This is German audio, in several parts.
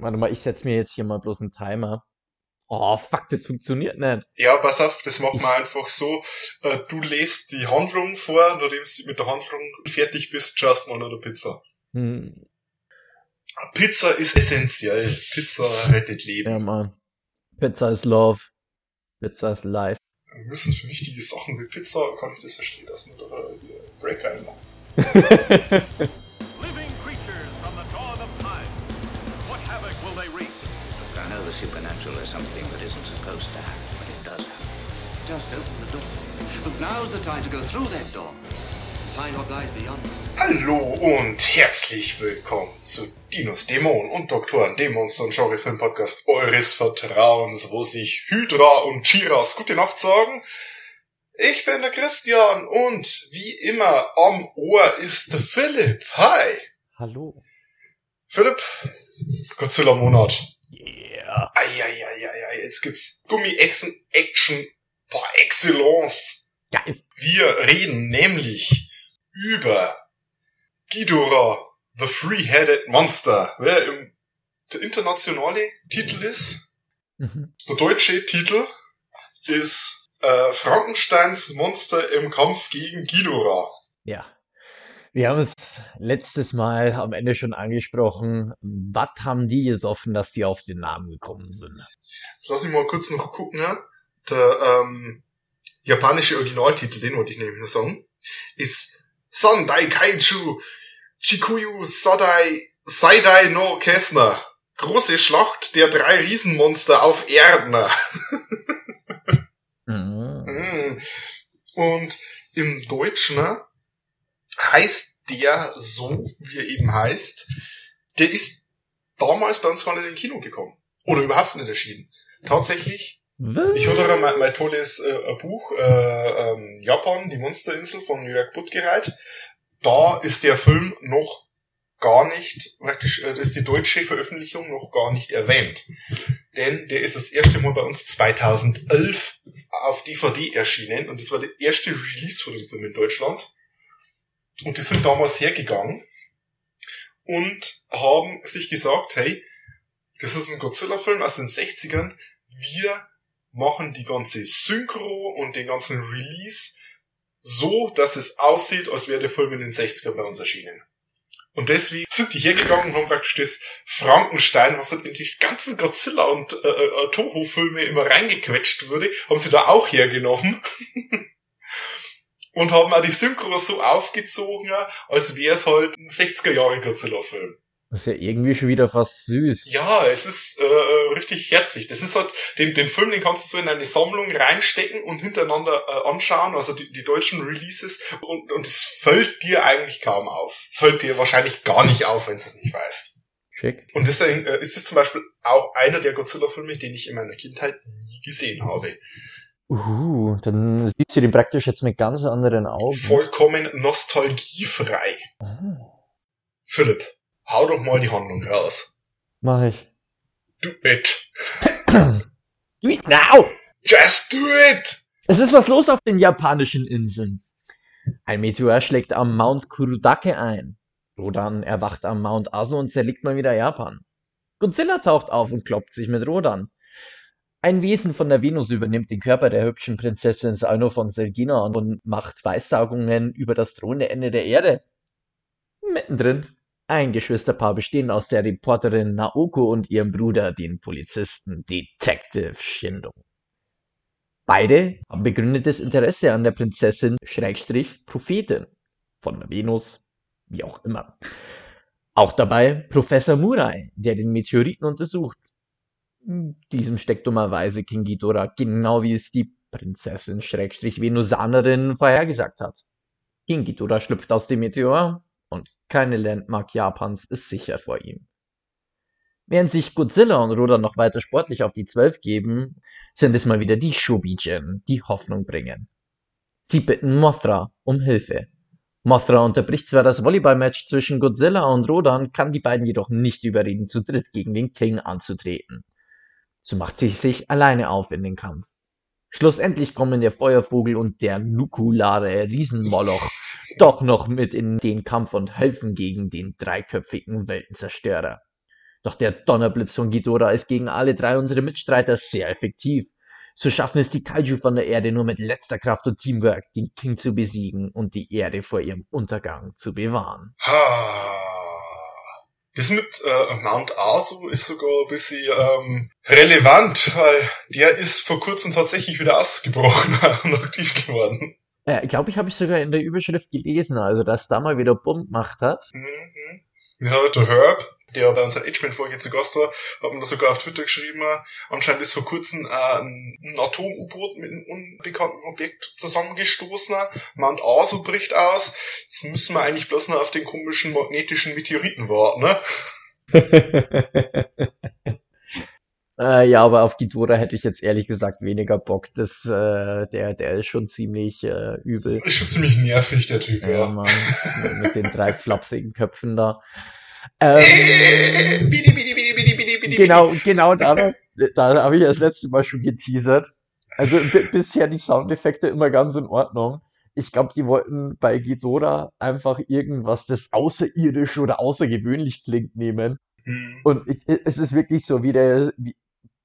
Warte mal, ich setze mir jetzt hier mal bloß einen Timer. Oh, fuck, das funktioniert nicht. Ja, pass auf, das machen wir einfach so. Äh, du lest die Handlung vor, nachdem du mit der Handlung fertig bist, schaust mal nach der Pizza. Hm, Pizza ist essentiell. Pizza rettet Leben. ja, Mann. Pizza is love. Pizza is life. Wir müssen für wichtige Sachen wie Pizza, kann ich das verstehen, dass man da äh, Break isn't supposed to happen, but it does happen. Just open the door. But now's the time to go through that door. Find what lies beyond. Hallo und herzlich willkommen zu Dinos, Dämonen und Doktoren, dem Monster- und Genre-Film-Podcast eures Vertrauens, wo sich Hydra und Chiras gute Nacht sagen. Ich bin der Christian und wie immer am Ohr ist der Philipp. Hi! Hallo. Philipp, Godzilla-Monat. Yeah. Eieieiei, jetzt gibt's Gummi-Action par excellence. Geil. Wir reden nämlich über Ghidorah, the Three-Headed Monster. Wer im der internationale Titel ist, Mhm. der deutsche Titel ist äh, Frankensteins Monster im Kampf gegen Ghidorah. Ja. Wir haben es letztes Mal am Ende schon angesprochen. Was haben die gesoffen, dass die auf den Namen gekommen sind? Jetzt lass mich mal kurz noch gucken. Ja? Der ähm, japanische Originaltitel, den wollte ich nämlich nur sagen, ist Sandai Kaiju Chikuyu Sadai Saidai no Kessner. Große Schlacht der drei Riesenmonster auf Erden. Mhm. Mm. Und im Deutschen heißt der so, wie er eben heißt. Der ist damals bei uns gar nicht in den Kino gekommen. Oder überhaupt nicht erschienen. Tatsächlich, ich hatte mein, mein tolles äh, Buch, äh, ähm, Japan, die Monsterinsel von Jörg Buttgereit. Da ist der Film noch gar nicht, praktisch, äh, ist die deutsche Veröffentlichung noch gar nicht erwähnt. Denn der ist das erste Mal bei uns 2011 auf DVD erschienen und das war der erste Release von dem Film in Deutschland. Und die sind damals hergegangen und haben sich gesagt, hey, das ist ein Godzilla-Film aus den 60ern, wir machen die ganze Synchro und den ganzen Release so, dass es aussieht, als wäre der Film in den 60ern bei uns erschienen. Und deswegen sind die hergegangen und haben praktisch das Frankenstein, was halt in die ganzen Godzilla und äh, äh, Toho-Filme immer reingequetscht wurde, haben sie da auch hergenommen. und haben auch die Synchro so aufgezogen, als wäre es halt ein 60er Jahre Godzilla-Film. Das ist ja irgendwie schon wieder fast süß. Ja, es ist äh, äh, richtig herzig. Das ist halt, den, den Film, den kannst du so in eine Sammlung reinstecken und hintereinander äh, anschauen, also die, die deutschen Releases, und, und es fällt dir eigentlich kaum auf. Fällt dir wahrscheinlich gar nicht auf, wenn du es nicht weißt. Schick. Und deswegen äh, ist es zum Beispiel auch einer der Godzilla-Filme, den ich in meiner Kindheit nie gesehen habe. Uh, dann siehst du den praktisch jetzt mit ganz anderen Augen. Vollkommen nostalgiefrei. Ah, Philipp, hau doch mal die Handlung raus. mach ich. Do it. Do it now! Just do it! Es ist was los auf den japanischen Inseln. Ein Meteor schlägt am Mount Kurudake ein. Rodan erwacht am Mount Aso und zerlegt mal wieder Japan. Godzilla taucht auf und kloppt sich mit Rodan. Ein Wesen von der Venus übernimmt den Körper der hübschen Prinzessin Salno von Selgina und macht Weissagungen über das drohende Ende der Erde. Mittendrin ein Geschwisterpaar bestehend aus der Reporterin Naoko und ihrem Bruder, den Polizisten Detective Shindo. Beide haben begründetes Interesse an der Prinzessin Schrägstrich Prophetin von der Venus, wie auch immer. Auch dabei Professor Murai, der den Meteoriten untersucht. Diesem steckt dummerweise King Ghidorah, genau wie es die Prinzessin Schrägstrich Venusanerin vorhergesagt hat. King Ghidorah schlüpft aus dem Meteor und keine Landmark Japans ist sicher vor ihm. Während sich Godzilla und Rodan noch weiter sportlich auf die Zwölf geben, sind es mal wieder die Shobijin, die Hoffnung bringen. Sie bitten Mothra um Hilfe. Mothra unterbricht zwar das Volleyballmatch zwischen Godzilla und Rodan, kann die beiden jedoch nicht überreden, zu dritt gegen den King anzutreten. So macht sie sich alleine auf in den Kampf. Schlussendlich kommen der Feuervogel und der nukulare Riesenmoloch doch noch mit in den Kampf und helfen gegen den dreiköpfigen Weltenzerstörer. Doch der Donnerblitz von Ghidorah ist gegen alle drei unsere Mitstreiter sehr effektiv. So schaffen es die Kaiju von der Erde nur mit letzter Kraft und Teamwork, den King zu besiegen und die Erde vor ihrem Untergang zu bewahren. Das mit äh, Mount Asu ist sogar ein bisschen ähm, relevant, weil der ist vor kurzem tatsächlich wieder ausgebrochen und aktiv geworden. Ja, glaube ich, habe ich sogar in der Überschrift gelesen, also dass da mal wieder Bumm gemacht hat. Mhm. Ja, der Herb, der bei unserer H-Man-Folge zu Gast war, hat mir das sogar auf Twitter geschrieben. Anscheinend ist vor kurzem äh, ein Atom-U-Boot mit einem unbekannten Objekt zusammengestoßen. Mount Asu bricht aus. Jetzt müssen wir eigentlich bloß noch auf den komischen magnetischen Meteoriten warten, ne? Äh, ja, aber auf Ghidorah hätte ich jetzt ehrlich gesagt weniger Bock. Das, äh, der, der ist schon ziemlich äh, übel. Ist schon ziemlich nervig, der Typ, Ja, ja. Mann, mit, den drei flapsigen Köpfen da. Ähm, Äh, bidi, bidi, bidi, bidi, bidi, bidi, genau, genau da, da habe ich das letzte Mal schon geteasert. Also bi- bisher die Soundeffekte immer ganz in Ordnung. Ich glaube, die wollten bei Ghidorah einfach irgendwas, das außerirdisch oder außergewöhnlich klingt, nehmen. Hm. Und ich, es ist wirklich so, wie der, wie,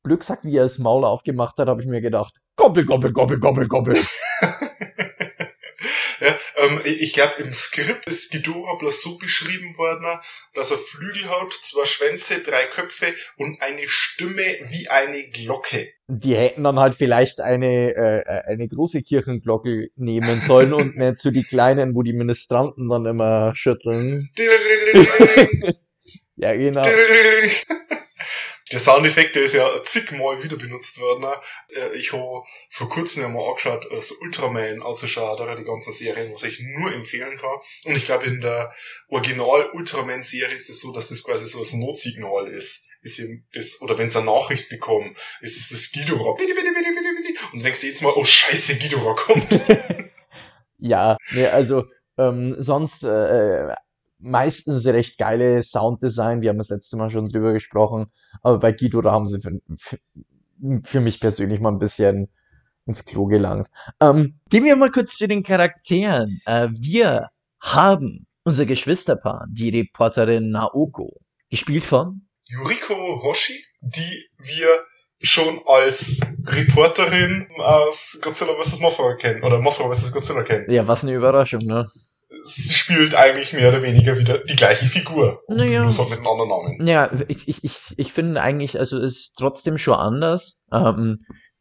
Glück sagt, wie er das Maul aufgemacht hat, habe ich mir gedacht, gobbel, gobbel, gobbel, gobbel, gobbel. ja, ähm, ich ich glaube, im Skript ist Ghidorah bloß so beschrieben worden, dass er Flügel hat, zwei Schwänze, drei Köpfe und eine Stimme wie eine Glocke. Die hätten dann halt vielleicht eine, äh, eine große Kirchenglocke nehmen sollen und nicht so die kleinen, wo die Ministranten dann immer schütteln. Ja, genau. Der Soundeffekt, der ist ja zigmal wieder benutzt worden. Äh, Ich habe vor kurzem ja mal angeschaut, äh, so Ultraman anzuschauen, da die ganzen Serien, was ich nur empfehlen kann. Und ich glaube, in der Original-Ultraman-Serie ist es so, dass das quasi so ein Notsignal ist. Ist eben das, oder wenn sie eine Nachricht bekommen, ist es das Ghidorah. Und du denkst dir jetzt mal, oh scheiße, Ghidorah kommt. Ja, nee, also ähm, sonst äh, meistens recht geile Sounddesign. Wir haben das letzte Mal schon drüber gesprochen. Aber bei Ghidorah haben sie für, für, für mich persönlich mal ein bisschen ins Klo gelangt. Ähm, gehen wir mal kurz zu den Charakteren. Äh, wir haben unser Geschwisterpaar, die Reporterin Naoko, gespielt von Yuriko Hoshi, die wir schon als Reporterin aus Godzilla vs. Mothra kennen, oder Mothra vs. Godzilla kennen. Ja, was eine Überraschung, ne? Sie spielt eigentlich mehr oder weniger wieder die gleiche Figur. Naja. Nur so mit einem anderen Namen. Ja, ich, ich, ich, ich finde eigentlich, also ist trotzdem schon anders. Ähm,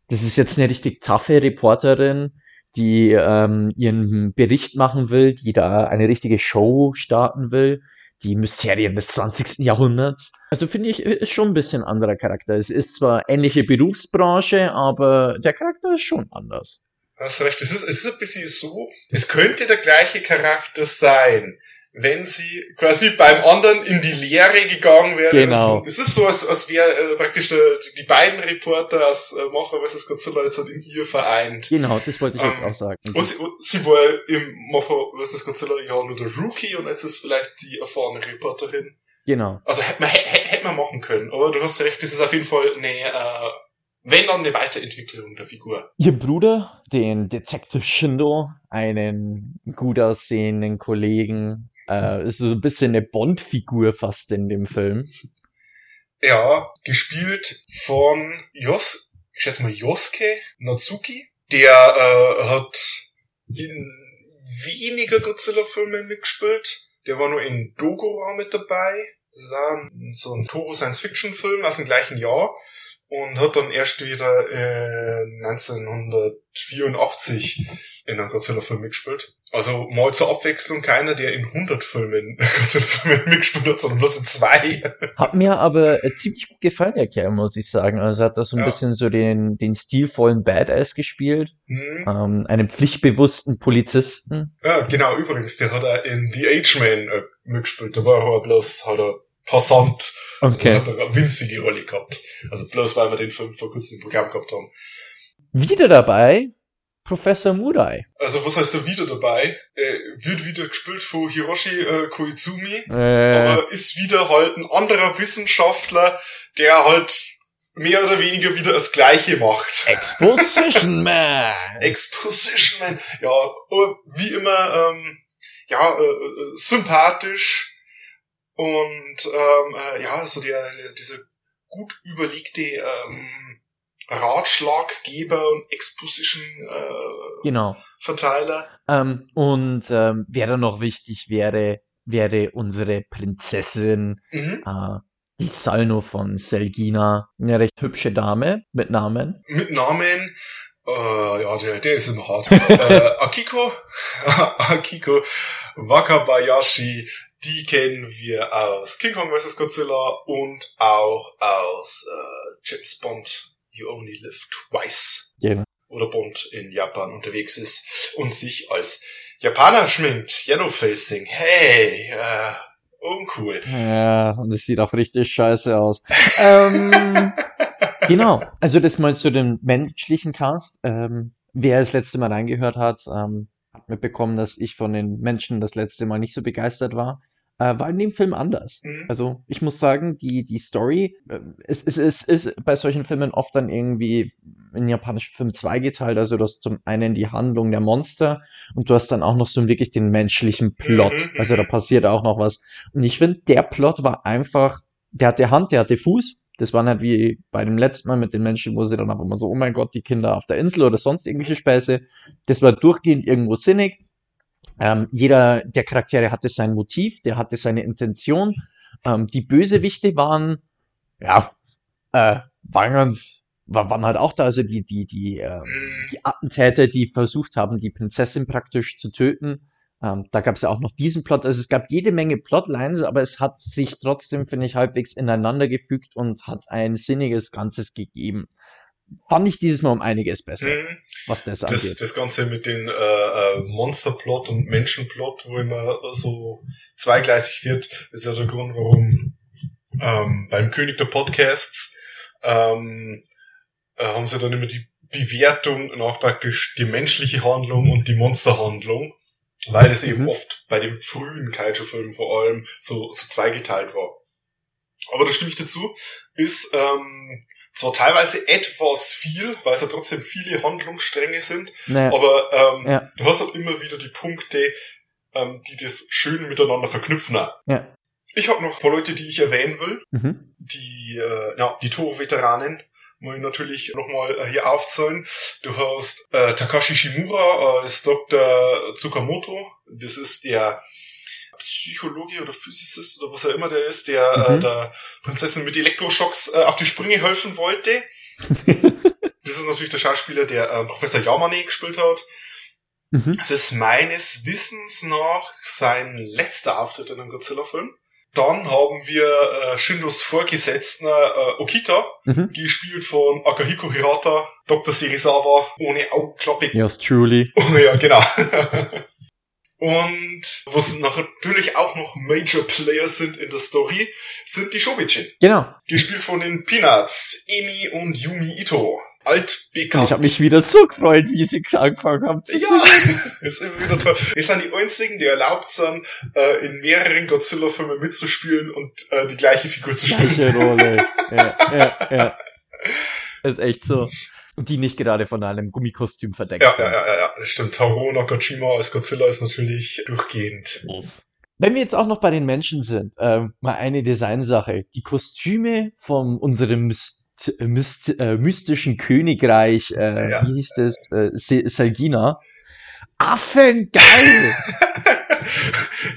das ist jetzt eine richtig taffe Reporterin, die ähm, ihren Bericht machen will, die da eine richtige Show starten will. Die Mysterien des 20. Jahrhunderts. Also finde ich, ist schon ein bisschen anderer Charakter. Es ist zwar ähnliche Berufsbranche, aber der Charakter ist schon anders. Hast recht, es ist, es ist ein bisschen so, es könnte der gleiche Charakter sein, wenn sie quasi beim anderen in die Lehre gegangen wäre. Genau. Es ist so, als, als wäre äh, praktisch der, die beiden Reporter aus äh, Mothra vs. Godzilla jetzt halt in ihr vereint. Genau, das wollte ich jetzt Ähm, auch sagen. Und sie, und sie war im Mothra vs. Godzilla ja nur der Rookie und jetzt ist vielleicht die erfahrene Reporterin. Genau. Also hätte man, hätte, hätte man machen können. Aber du hast recht, das ist auf jeden Fall eine, äh, wenn dann eine Weiterentwicklung der Figur. Ihr Bruder, den Detective Shindo, einen gut aussehenden Kollegen, äh, ist so ein bisschen eine Bond-Figur fast in dem Film. Ja, gespielt von Yos, ich schätze mal Yosuke Natsuki. Der äh, hat in weniger Godzilla-Filmen mitgespielt. Der war nur in Dogora mit dabei. Das ist auch ein, so ein Toho Science-Fiction-Film aus dem gleichen Jahr. Und hat dann erst wieder äh, 1984 in einem Godzilla-Film mitgespielt. Also mal zur Abwechslung keiner, der in 100 Filmen Godzilla-Filmen mitgespielt hat, sondern bloß in zwei. Hat mir aber äh, ziemlich gut gefallen, der Kerl, muss ich sagen. Also hat da so ein Ja. bisschen so den, den stilvollen Badass gespielt, Hm. ähm, einen pflichtbewussten Polizisten. Ja, genau, übrigens, der hat er in The H-Man äh, mitgespielt. Da war er bloß, hat er Passant, Okay. hat er eine winzige Rolle gehabt. Also bloß weil wir den Film vor kurzem im Programm gehabt haben. Wieder dabei Professor Murai. Also was heißt da wieder dabei? Äh, wird wieder gespielt von Hiroshi äh, Koizumi, Äh, aber ist wieder halt ein anderer Wissenschaftler, der halt mehr oder weniger wieder das Gleiche macht. Exposition Man. Exposition Man, ja, aber wie immer, ähm, ja, äh, äh, sympathisch Und ähm, äh, ja, so der, der diese gut überlegte ähm, Ratschlaggeber und Exposition äh, Genau. Verteiler. Ähm, und ähm, wer dann noch wichtig wäre, wäre unsere Prinzessin, Mhm. äh, die Salno von Selgina. Eine recht hübsche Dame mit Namen. Mit Namen, äh, ja, der, der ist immer hart. äh, Akiko, Akiko Wakabayashi, die kennen wir aus King Kong vs. Godzilla und auch aus äh, James Bond, You Only Live Twice. Genau. Oder Bond in Japan unterwegs ist und sich als Japaner schminkt. Yellowfacing, hey, äh, uncool. Ja, und es sieht auch richtig scheiße aus. ähm, genau, also das meinst du den menschlichen Cast. Ähm, wer das letzte Mal reingehört hat, ähm, hat mitbekommen, dass ich von den Menschen das letzte Mal nicht so begeistert war. Äh, war in dem Film anders. Mhm. Also ich muss sagen, die, die Story, äh, es, es, es ist bei solchen Filmen oft dann irgendwie in japanischen Film zweigeteilt. Also du hast zum einen die Handlung der Monster und du hast dann auch noch so wirklich den menschlichen Plot. Mhm, Also da mhm. passiert auch noch was. Und ich finde, der Plot war einfach, der hatte Hand, der hatte Fuß. Das war nicht wie bei dem letzten Mal mit den Menschen, wo sie dann einfach mal so, oh mein Gott, die Kinder auf der Insel oder sonst irgendwelche Späße. Das war durchgehend irgendwo sinnig. Ähm, jeder der Charaktere hatte sein Motiv, der hatte seine Intention. Ähm, die Bösewichte waren, ja, äh, waren ganz, war- waren halt auch da, also die, die, die, Mhm. die Attentäter, die versucht haben, die Prinzessin praktisch zu töten. Ähm, da gab es ja auch noch diesen Plot. Also es gab jede Menge Plotlines, aber es hat sich trotzdem, finde ich, halbwegs ineinander gefügt und hat ein sinniges Ganzes gegeben. Fand ich dieses Mal um einiges besser, Mhm. was das Das, angeht. das Ganze mit den äh, äh, Monsterplot und Menschenplot, wo immer so zweigleisig wird, ist ja der Grund, warum ähm, beim König der Podcasts ähm, äh, haben sie dann immer die Bewertung nach praktisch die menschliche Handlung und die Monsterhandlung, weil es eben Mhm. oft bei den frühen Kaiju-Filmen vor allem so, so zweigeteilt war. Aber da stimme ich dazu, ist ähm, zwar teilweise etwas viel, weil es ja trotzdem viele Handlungsstränge sind, Naja, aber ähm, Ja. du hast halt immer wieder die Punkte, ähm, die das schön miteinander verknüpfen. ja. Ich habe noch ein paar Leute, die ich erwähnen will. Mhm. Die, äh, ja, die Toro-Veteranen muss ich natürlich nochmal äh, hier aufzählen. Du hast äh, Takashi Shimura als Dr. Tsukamoto. Das ist der Psychologe oder Physicist oder was auch immer der ist, der äh, Mhm. der Prinzessin mit Elektroschocks äh, auf die Sprünge helfen wollte. Das ist natürlich der Schauspieler, der äh, Professor Yamane gespielt hat. Mhm. Es ist meines Wissens nach sein letzter Auftritt in einem Godzilla-Film. Dann haben wir äh, Shindos Vorgesetzten äh, Okita, Mhm. gespielt von Akahiko Hirata, Dr. Serizawa, ohne Augenklappe. Yours truly. Oh, ja, genau. Und was natürlich auch noch Major Players sind in der Story, sind die Shobichin. Genau. Gespielt von den Peanuts, Emi und Yumi Ito. Altbekannt. Ich habe mich wieder so gefreut, wie sie angefangen haben zu Ja, singen. ist immer wieder toll. Wir sind die einzigen, die erlaubt sind, äh, in mehreren Godzilla-Filmen mitzuspielen und äh, die gleiche Figur zu spielen. Gleiche Rolle. Ja, ja, ja. Ist echt so. Und die nicht gerade von einem Gummikostüm verdeckt Ja, sind. ja, ja, ja, ja, stimmt. Taro Nakajima als Godzilla ist natürlich durchgehend. Wenn wir jetzt auch noch bei den Menschen sind, ähm, mal eine Designsache. Die Kostüme von unserem Myst Myst äh, mystischen Königreich, äh, Ja. wie hieß das, äh, Se- Selgina. Affengeil!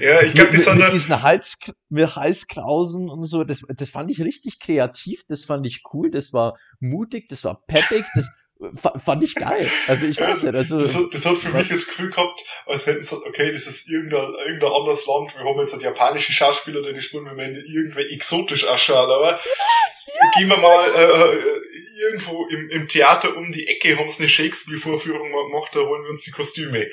ja, ich glaube, die mit, mit diesen Hals, mit Halskrausen und so, das, das fand ich richtig kreativ, das fand ich cool, das war mutig, das war peppig, das fand ich geil. Also ich weiß nicht, also das, hat- das hat für mich das Gefühl gehabt, als hätten sie gesagt, okay, das ist irgendein, irgendein anderes Land, wir haben jetzt einen japanischen Schauspieler, der die spielen, wir werden irgendwie exotisch ausschauen, aber gehen wir mal äh, irgendwo im, im Theater um die Ecke, haben sie eine Shakespeare-Vorführung gemacht, da holen wir uns die Kostüme.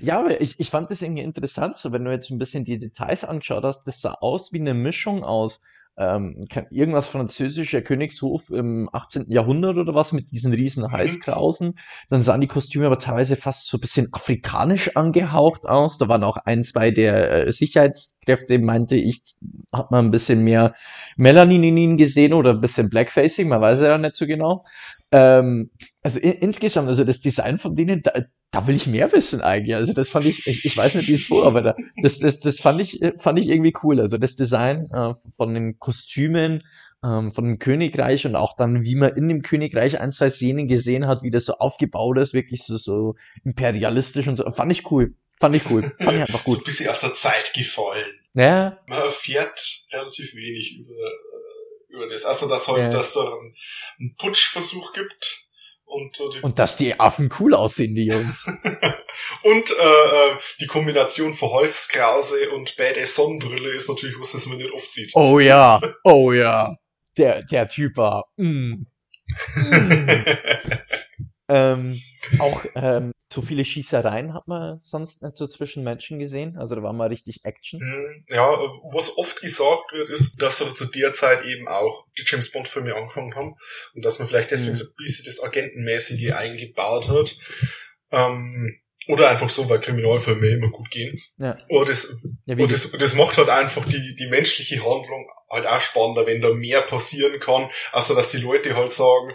Ja, aber ich, ich fand das irgendwie interessant, so wenn du jetzt ein bisschen die Details angeschaut hast, das sah aus wie eine Mischung aus ähm, irgendwas französischer Königshof im 18. Jahrhundert oder was mit diesen riesen Halskrausen. Dann sahen die Kostüme aber teilweise fast so ein bisschen afrikanisch angehaucht aus. Da waren auch ein, zwei der äh, Sicherheitskräfte, meinte ich, hat man ein bisschen mehr Melanin in ihnen gesehen oder ein bisschen Blackfacing, man weiß ja nicht so genau. Ähm, also in, insgesamt, also das Design von denen, da, da will ich mehr wissen eigentlich. Also das fand ich, ich, ich weiß nicht, wie es vor, aber da, das, das, das fand ich, fand ich irgendwie cool. Also das Design äh, von den Kostümen, ähm, von dem Königreich und auch dann, wie man in dem Königreich ein, zwei Szenen gesehen hat, wie das so aufgebaut ist, wirklich so, so imperialistisch und so, fand ich cool. Fand ich cool. Fand ich einfach So gut. ein bisschen aus der Zeit gefallen. Ja, Man erfährt relativ wenig über, äh, über das. Also, dass halt, Ja. dass da einen, einen Putschversuch gibt und, so und dass die Affen cool aussehen, die Jungs. und äh, äh, die Kombination von Holzkrause und Badass Sonnenbrille ist natürlich was, das man nicht oft sieht. Oh ja, oh ja. Der, der Typ war. Mm. Mm. Ähm, auch ähm, so viele Schießereien hat man sonst nicht so zwischen Menschen gesehen. Also da war mal richtig Action. Mhm. Ja, was oft gesagt wird, ist, dass so zu der Zeit eben auch die James Bond Filme angefangen haben und dass man vielleicht deswegen Mhm. so ein bisschen das Agentenmäßige eingebaut hat. Ähm, oder einfach so, weil Kriminalfilme immer gut gehen. Ja. Oder das, Ja, und das, das macht halt einfach die, die menschliche Handlung halt auch spannender, wenn da mehr passieren kann, also dass die Leute halt sagen,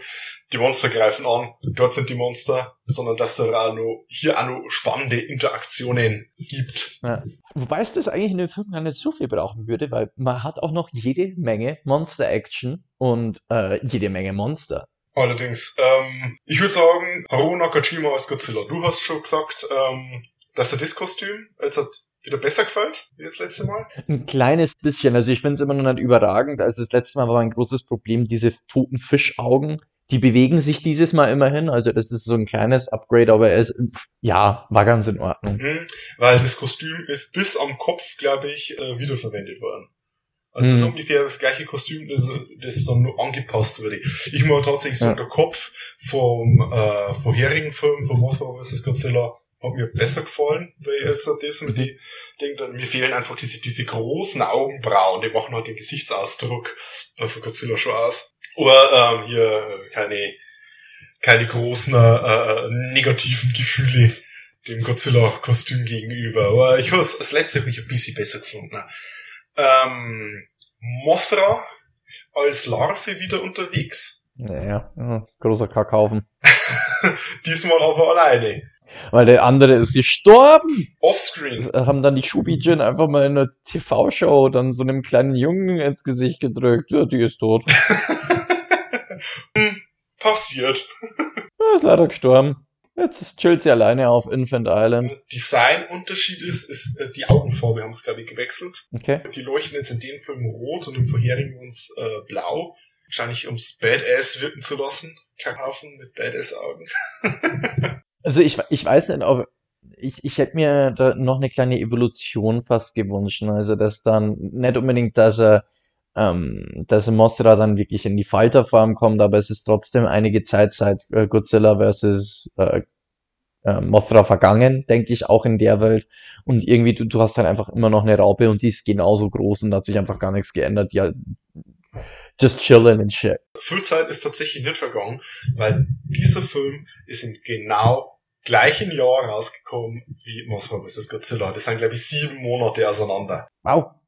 die Monster greifen an, dort sind die Monster, sondern dass da auch noch, hier auch noch spannende Interaktionen gibt. Ja. Wobei es das eigentlich in dem Film gar nicht so viel brauchen würde, weil man hat auch noch jede Menge Monster-Action und äh, jede Menge Monster. Allerdings, ähm, ich würde sagen, Haruo Nakajima als Godzilla. Du hast schon gesagt, ähm, dass dir das Kostüm jetzt hat wieder besser gefällt, wie das letzte Mal. Ein kleines bisschen. Also ich finde es immer noch nicht überragend. Also das letzte Mal war ein großes Problem, diese toten Fischaugen. Die bewegen sich dieses Mal immerhin. Also das ist so ein kleines Upgrade, aber es, ja, war ganz in Ordnung. Mhm, weil das Kostüm ist bis am Kopf, glaube ich, äh, wiederverwendet worden. Also es ist Mhm. ungefähr das gleiche Kostüm, das, das dann nur angepasst wurde. Ich muss tatsächlich sagen, Ja. der Kopf vom äh, vorherigen Film, von Mothra vs. Godzilla, hat mir besser gefallen, weil jetzt das mit Mhm. die denkt, mir fehlen einfach diese, diese großen Augenbrauen, die machen halt den Gesichtsausdruck äh, von Godzilla schon aus. Oder ähm, hier keine, keine großen äh, äh, negativen Gefühle dem Godzilla-Kostüm gegenüber. Aber ich habe das letzte habe ich ein bisschen besser gefunden. Ähm, Mothra als Larve wieder unterwegs. Naja, ja, großer Kackhaufen. Diesmal aber alleine. Weil der andere ist gestorben. Offscreen. Haben dann die Schubi-Jin einfach mal in einer TV-Show dann so einem kleinen Jungen ins Gesicht gedrückt. Ja, die ist tot. Hm, passiert. Ja, ist leider gestorben. Jetzt chillt sie alleine auf Infant Island. Designunterschied ist, ist äh, die Augenfarbe haben es glaube ich gewechselt. Okay. Die leuchten jetzt in dem Film rot und im vorherigen uns äh, blau. Wahrscheinlich ums Badass wirken zu lassen. Kackhaufen mit Badass-Augen. Also ich, ich weiß nicht, ob ich, ich hätte mir da noch eine kleine Evolution fast gewünscht. Also dass dann nicht unbedingt, dass er, ähm, dass Mothra dann wirklich in die Falterform kommt, aber es ist trotzdem einige Zeit seit äh, Godzilla versus äh, äh, Mothra vergangen, denke ich, auch in der Welt. Und irgendwie, du, du hast halt einfach immer noch eine Raupe und die ist genauso groß und da hat sich einfach gar nichts geändert. Ja, just chilling and shit. Viel Zeit ist tatsächlich nicht vergangen, weil dieser Film ist im genau gleichen Jahr rausgekommen wie Mothra vs. Godzilla. Das sind, glaube ich, sieben Monate auseinander. Wow.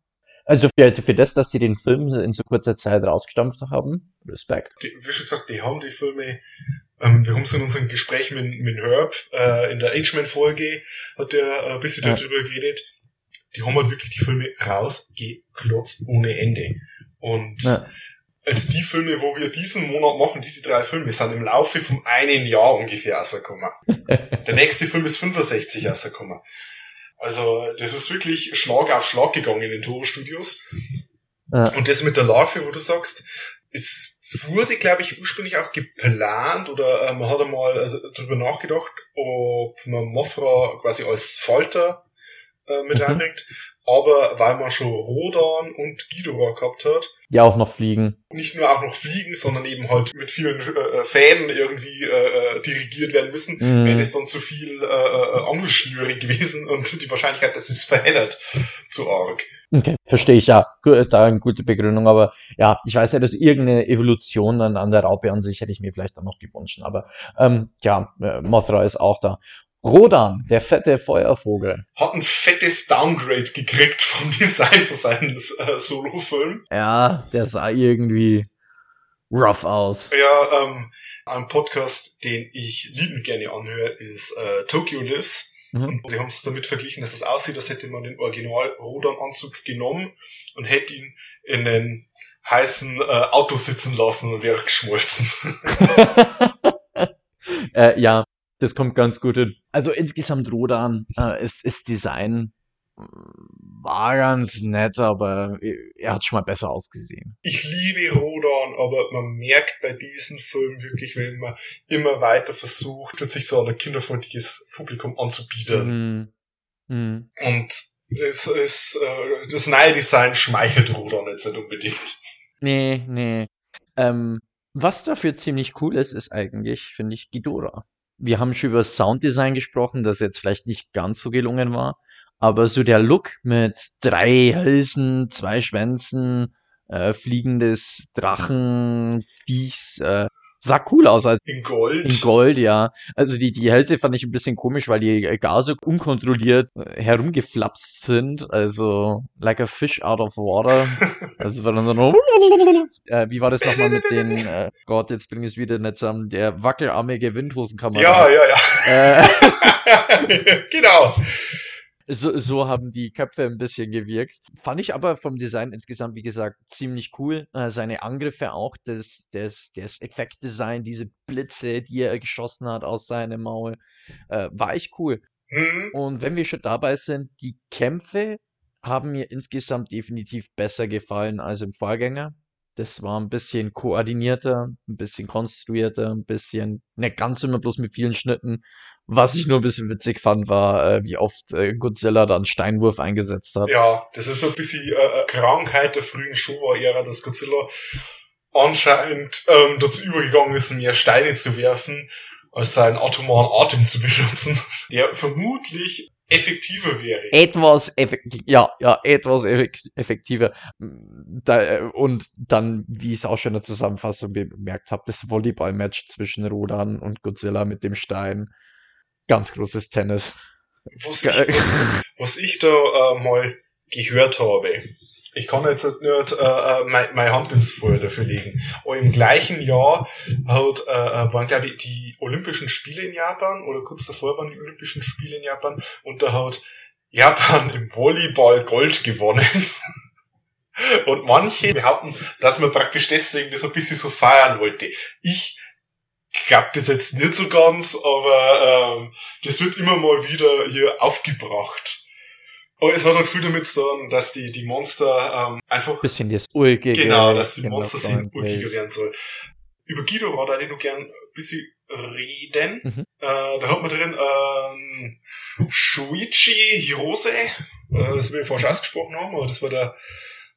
Also für, für das, dass sie den Film in so kurzer Zeit rausgestampft haben, Respekt. Die, wie schon gesagt, die haben die Filme, ähm, wir haben es in unserem Gespräch mit, mit Herb, äh, in der H-Man-Folge, hat der äh, ein bisschen Ja. darüber geredet. Die haben halt wirklich die Filme rausgeklotzt ohne Ende. Und Ja. als die Filme, wo wir diesen Monat machen, diese drei Filme, sind im Laufe von einem Jahr ungefähr rausgekommen. Der nächste Film ist 65 rausgekommen. Also, das ist wirklich Schlag auf Schlag gegangen in den Toro-Studios. Ja. Und das mit der Larve, wo du sagst, es wurde, glaube ich, ursprünglich auch geplant oder äh, man hat einmal also, darüber nachgedacht, ob man Mothra quasi als Falter äh, mit Mhm. reinbringt. Aber weil man schon Rodan und Ghidorah gehabt hat, Die auch noch fliegen. nicht nur auch noch fliegen, sondern eben halt mit vielen äh, Fäden irgendwie äh, äh, dirigiert werden müssen, Mhm. wäre das dann zu viel äh, äh, Angelschnüre gewesen und die Wahrscheinlichkeit, dass es verheddert, zu arg. Okay, verstehe ich ja. Da eine gute Begründung, aber ja, ich weiß ja, dass irgendeine Evolution dann an der Raupe an sich hätte ich mir vielleicht dann noch gewünscht. Aber ähm, ja, äh, Mothra ist auch da. Rodan, der fette Feuervogel. Hat ein fettes Downgrade gekriegt vom Design von seinem äh, Solo-Film. Ja, der sah irgendwie. rough aus. Ja, ähm, ein Podcast, den ich liebend gerne anhöre, ist äh, Tokyo Lives. Mhm. Und die haben es damit verglichen, dass es aussieht, als hätte man den Original-Rodern-Anzug genommen und hätte ihn in den heißen äh, Auto sitzen lassen und wäre geschmolzen. äh, ja, das kommt ganz gut hin. Also insgesamt Rodan äh, ist, ist Design äh, war ganz nett, aber er hat schon mal besser ausgesehen. Ich liebe Rodan, aber man merkt bei diesen Filmen wirklich, wenn man immer weiter versucht, wird sich so ein kinderfreundliches Publikum anzubieten. Mhm. Mhm. Und es ist, äh, das neue Design schmeichelt Rodan jetzt nicht unbedingt. Nee, nee. Ähm, was dafür ziemlich cool ist, ist eigentlich, finde ich, Ghidorah. Wir haben schon über Sounddesign gesprochen, das jetzt vielleicht nicht ganz so gelungen war, aber so der Look mit drei Hälsen, zwei Schwänzen, äh, fliegendes Drachenviechs, äh, sah cool aus. Also In Gold. in Gold, ja. Also die, die Hälse fand ich ein bisschen komisch, weil die äh, gar so unkontrolliert äh, herumgeflapst sind. Also like a fish out of water. Also war dann so äh, wie war das nochmal mit den, äh, Gott, jetzt bring ich es wieder nicht zusammen, der wackelarmige Windhosenkamera. ja, ja, ja. Äh, genau. So, so haben die Köpfe ein bisschen gewirkt. Fand ich aber vom Design insgesamt, wie gesagt, ziemlich cool. Äh, seine Angriffe auch, das, das, das Effektdesign, diese Blitze, die er geschossen hat aus seinem Maul, äh, war echt cool. Hm. Und wenn wir schon dabei sind, die Kämpfe haben mir insgesamt definitiv besser gefallen als im Vorgänger. Das war ein bisschen koordinierter, ein bisschen konstruierter, ein bisschen, nicht ganz immer bloß mit vielen Schnitten. Was ich nur ein bisschen witzig fand, war, äh, wie oft äh, Godzilla dann Steinwurf eingesetzt hat. Ja, das ist so ein bisschen äh, Krankheit der frühen Showa-Ära, dass Godzilla anscheinend ähm, dazu übergegangen ist, mehr Steine zu werfen, als seinen atomaren Atem zu benutzen, der vermutlich effektiver wäre. Etwas effektiv, ja, ja, etwas effekt effektiver. Da, äh, und dann, wie ich es auch schon in der Zusammenfassung bemerkt habe, das Volleyball-Match zwischen Rodan und Godzilla mit dem Stein. Ganz großes Tennis. Was ich, was, was ich da äh, mal gehört habe, ich kann jetzt nicht äh, meine mein Hand ins Feuer dafür legen, aber im gleichen Jahr hat, äh, äh, waren, glaube ich, die Olympischen Spiele in Japan, oder kurz davor waren die Olympischen Spiele in Japan, und da hat Japan im Volleyball Gold gewonnen. Und manche behaupten, dass man praktisch deswegen das ein bisschen so feiern wollte. Ich glaube das jetzt nicht so ganz, aber ähm, das wird immer mal wieder hier aufgebracht. Aber es hat halt viel damit zu tun, dass die, die Monster ähm, einfach, Bisschen das Ulkige. genau, dass die Monster sind ulkiger werden soll. Über Guido war da ich noch gern ein bisschen reden. Mhm. Äh, da hat man drin ähm, Shuichi Hirose, äh, das wir vorher schon ausgesprochen haben, aber das war der,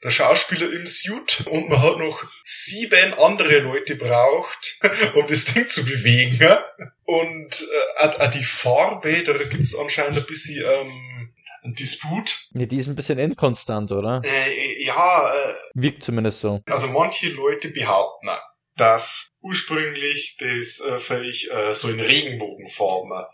der Schauspieler im Suit. Und man hat noch sieben andere Leute braucht, um das Ding zu bewegen. ja. Und äh, auch- die Farbe, da gibt's anscheinend ein bisschen ähm, einen Disput. Ja, die ist ein bisschen inkonstant, oder? Äh, ja, äh, Wirkt zumindest so. also manche Leute behaupten, dass ursprünglich das äh, völlig äh, so in Regenbogenfarben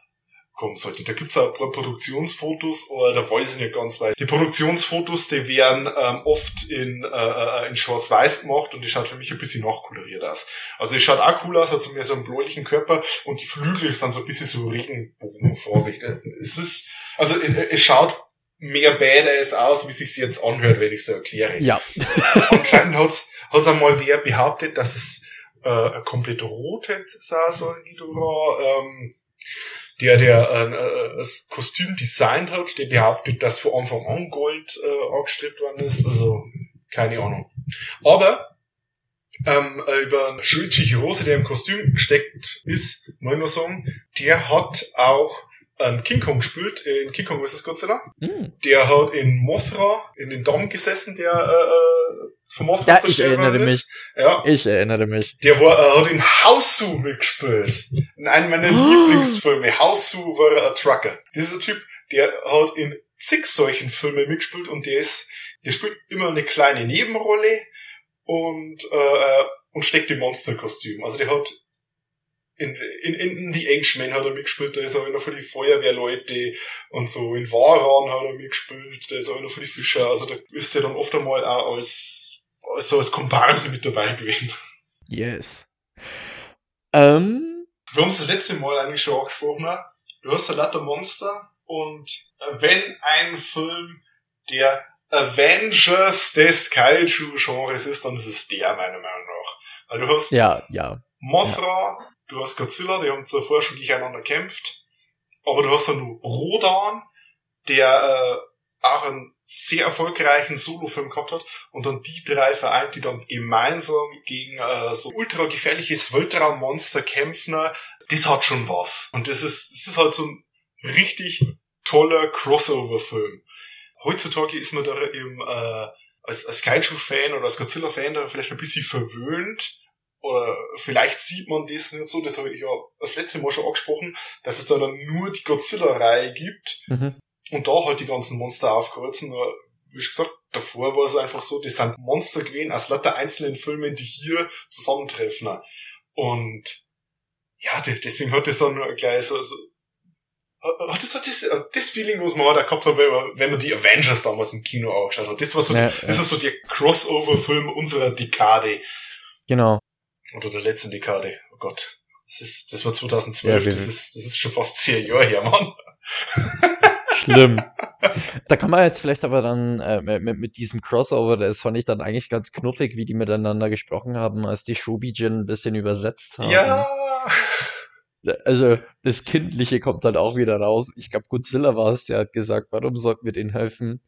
kommen sollte. Da gibt's auch ein paar Produktionsfotos, aber da weiß ich nicht ganz, weil die Produktionsfotos, die werden ähm, oft in, äh, äh, in Schwarz-Weiß gemacht und die schaut für mich ein bisschen nachkoloriert aus. Also die schaut auch cool aus, hat so mehr so einen bläulichen Körper und die Flügel sind so ein bisschen so regenbogenfarbig. Es ist, also es, es schaut mehr badass aus, wie sich's jetzt anhört, wenn ich so erkläre. Ja. Anscheinend hat's, hat's einmal wer behauptet, dass es äh, komplett rote sein soll, Ghidorah. Ähm, der, der äh, äh, das Kostüm designt hat, der behauptet, dass von Anfang an Gold äh, angestrebt worden ist. Also, keine Ahnung. Aber ähm, äh, über Shuichi Hirose, der im Kostüm gesteckt ist, muss ich nur sagen, der hat auch einen King Kong gespielt, in King Kong vs. Godzilla. Hm. Der hat in Mothra, in den Dom gesessen, der äh, äh, vom Mothra Ja, ich erinnere ist. Ja, Ich erinnere mich. der war, äh, hat in Hausu mitgespielt. In einem meiner Lieblingsfilme. Hausu war er ein Trucker. Dieser Typ, der hat in zig solchen Filmen mitgespielt und der ist, der spielt immer eine kleine Nebenrolle und, äh, und steckt im Monsterkostüm. Also der hat in, in, in The Englishmen hat er mitgespielt, da ist er einer für die Feuerwehrleute und so. In Waran hat er mitgespielt, da ist er einer für die Fischer. Also da ist er dann oft einmal auch als so als Komparse mit dabei gewesen. Yes. Ähm, Wir haben es das letzte Mal eigentlich schon angesprochen. ne? Du hast ein lauter Monster und äh, wenn ein Film der Avengers des Kaiju-Genres ist, dann ist es der, meiner Meinung nach. Weil du hast ja, ja. Mothra, du hast Godzilla, die haben zuvor schon gegeneinander gekämpft. Aber du hast dann nur Rodan, der äh, auch einen sehr erfolgreichen Solofilm gehabt hat. Und dann die drei vereint, die dann gemeinsam gegen äh, so ultra gefährliches Weltraummonster kämpfen. Das hat schon was. Und das ist, das ist halt so ein richtig toller Crossover-Film. Heutzutage ist man da im, äh, als, als Kaiju-Fan oder als Godzilla-Fan da vielleicht ein bisschen verwöhnt. Oder vielleicht sieht man das nicht so, das habe ich ja das letzte Mal schon angesprochen, dass es da dann nur die Godzilla-Reihe gibt Mhm. Und da halt die ganzen Monster aufkreuzen. Nur, Wie schon gesagt, davor war es einfach so, das sind Monster gewesen aus lauter einzelnen Filmen, die hier zusammentreffen. Und ja, de- deswegen hat das dann gleich so, so hat das, hat das, das Feeling, was man auch gehabt hat, wenn man, wenn man die Avengers damals im Kino angeschaut hat. Das war so, Ja, das ja. ist so der Crossover-Film unserer Dekade. Genau. Oder der letzten Dekade. Oh Gott. Das ist, das war 2012. Ja, das ist, das ist schon fast zehn Jahre her, Mann. Schlimm. da kann man jetzt vielleicht aber dann äh, mit, mit diesem Crossover, das fand ich dann eigentlich ganz knuffig, wie die miteinander gesprochen haben, als die Shobijin ein bisschen übersetzt haben. Ja. Also das Kindliche kommt dann auch wieder raus. Ich glaube, Godzilla war es, der hat gesagt, warum sollten wir denen helfen?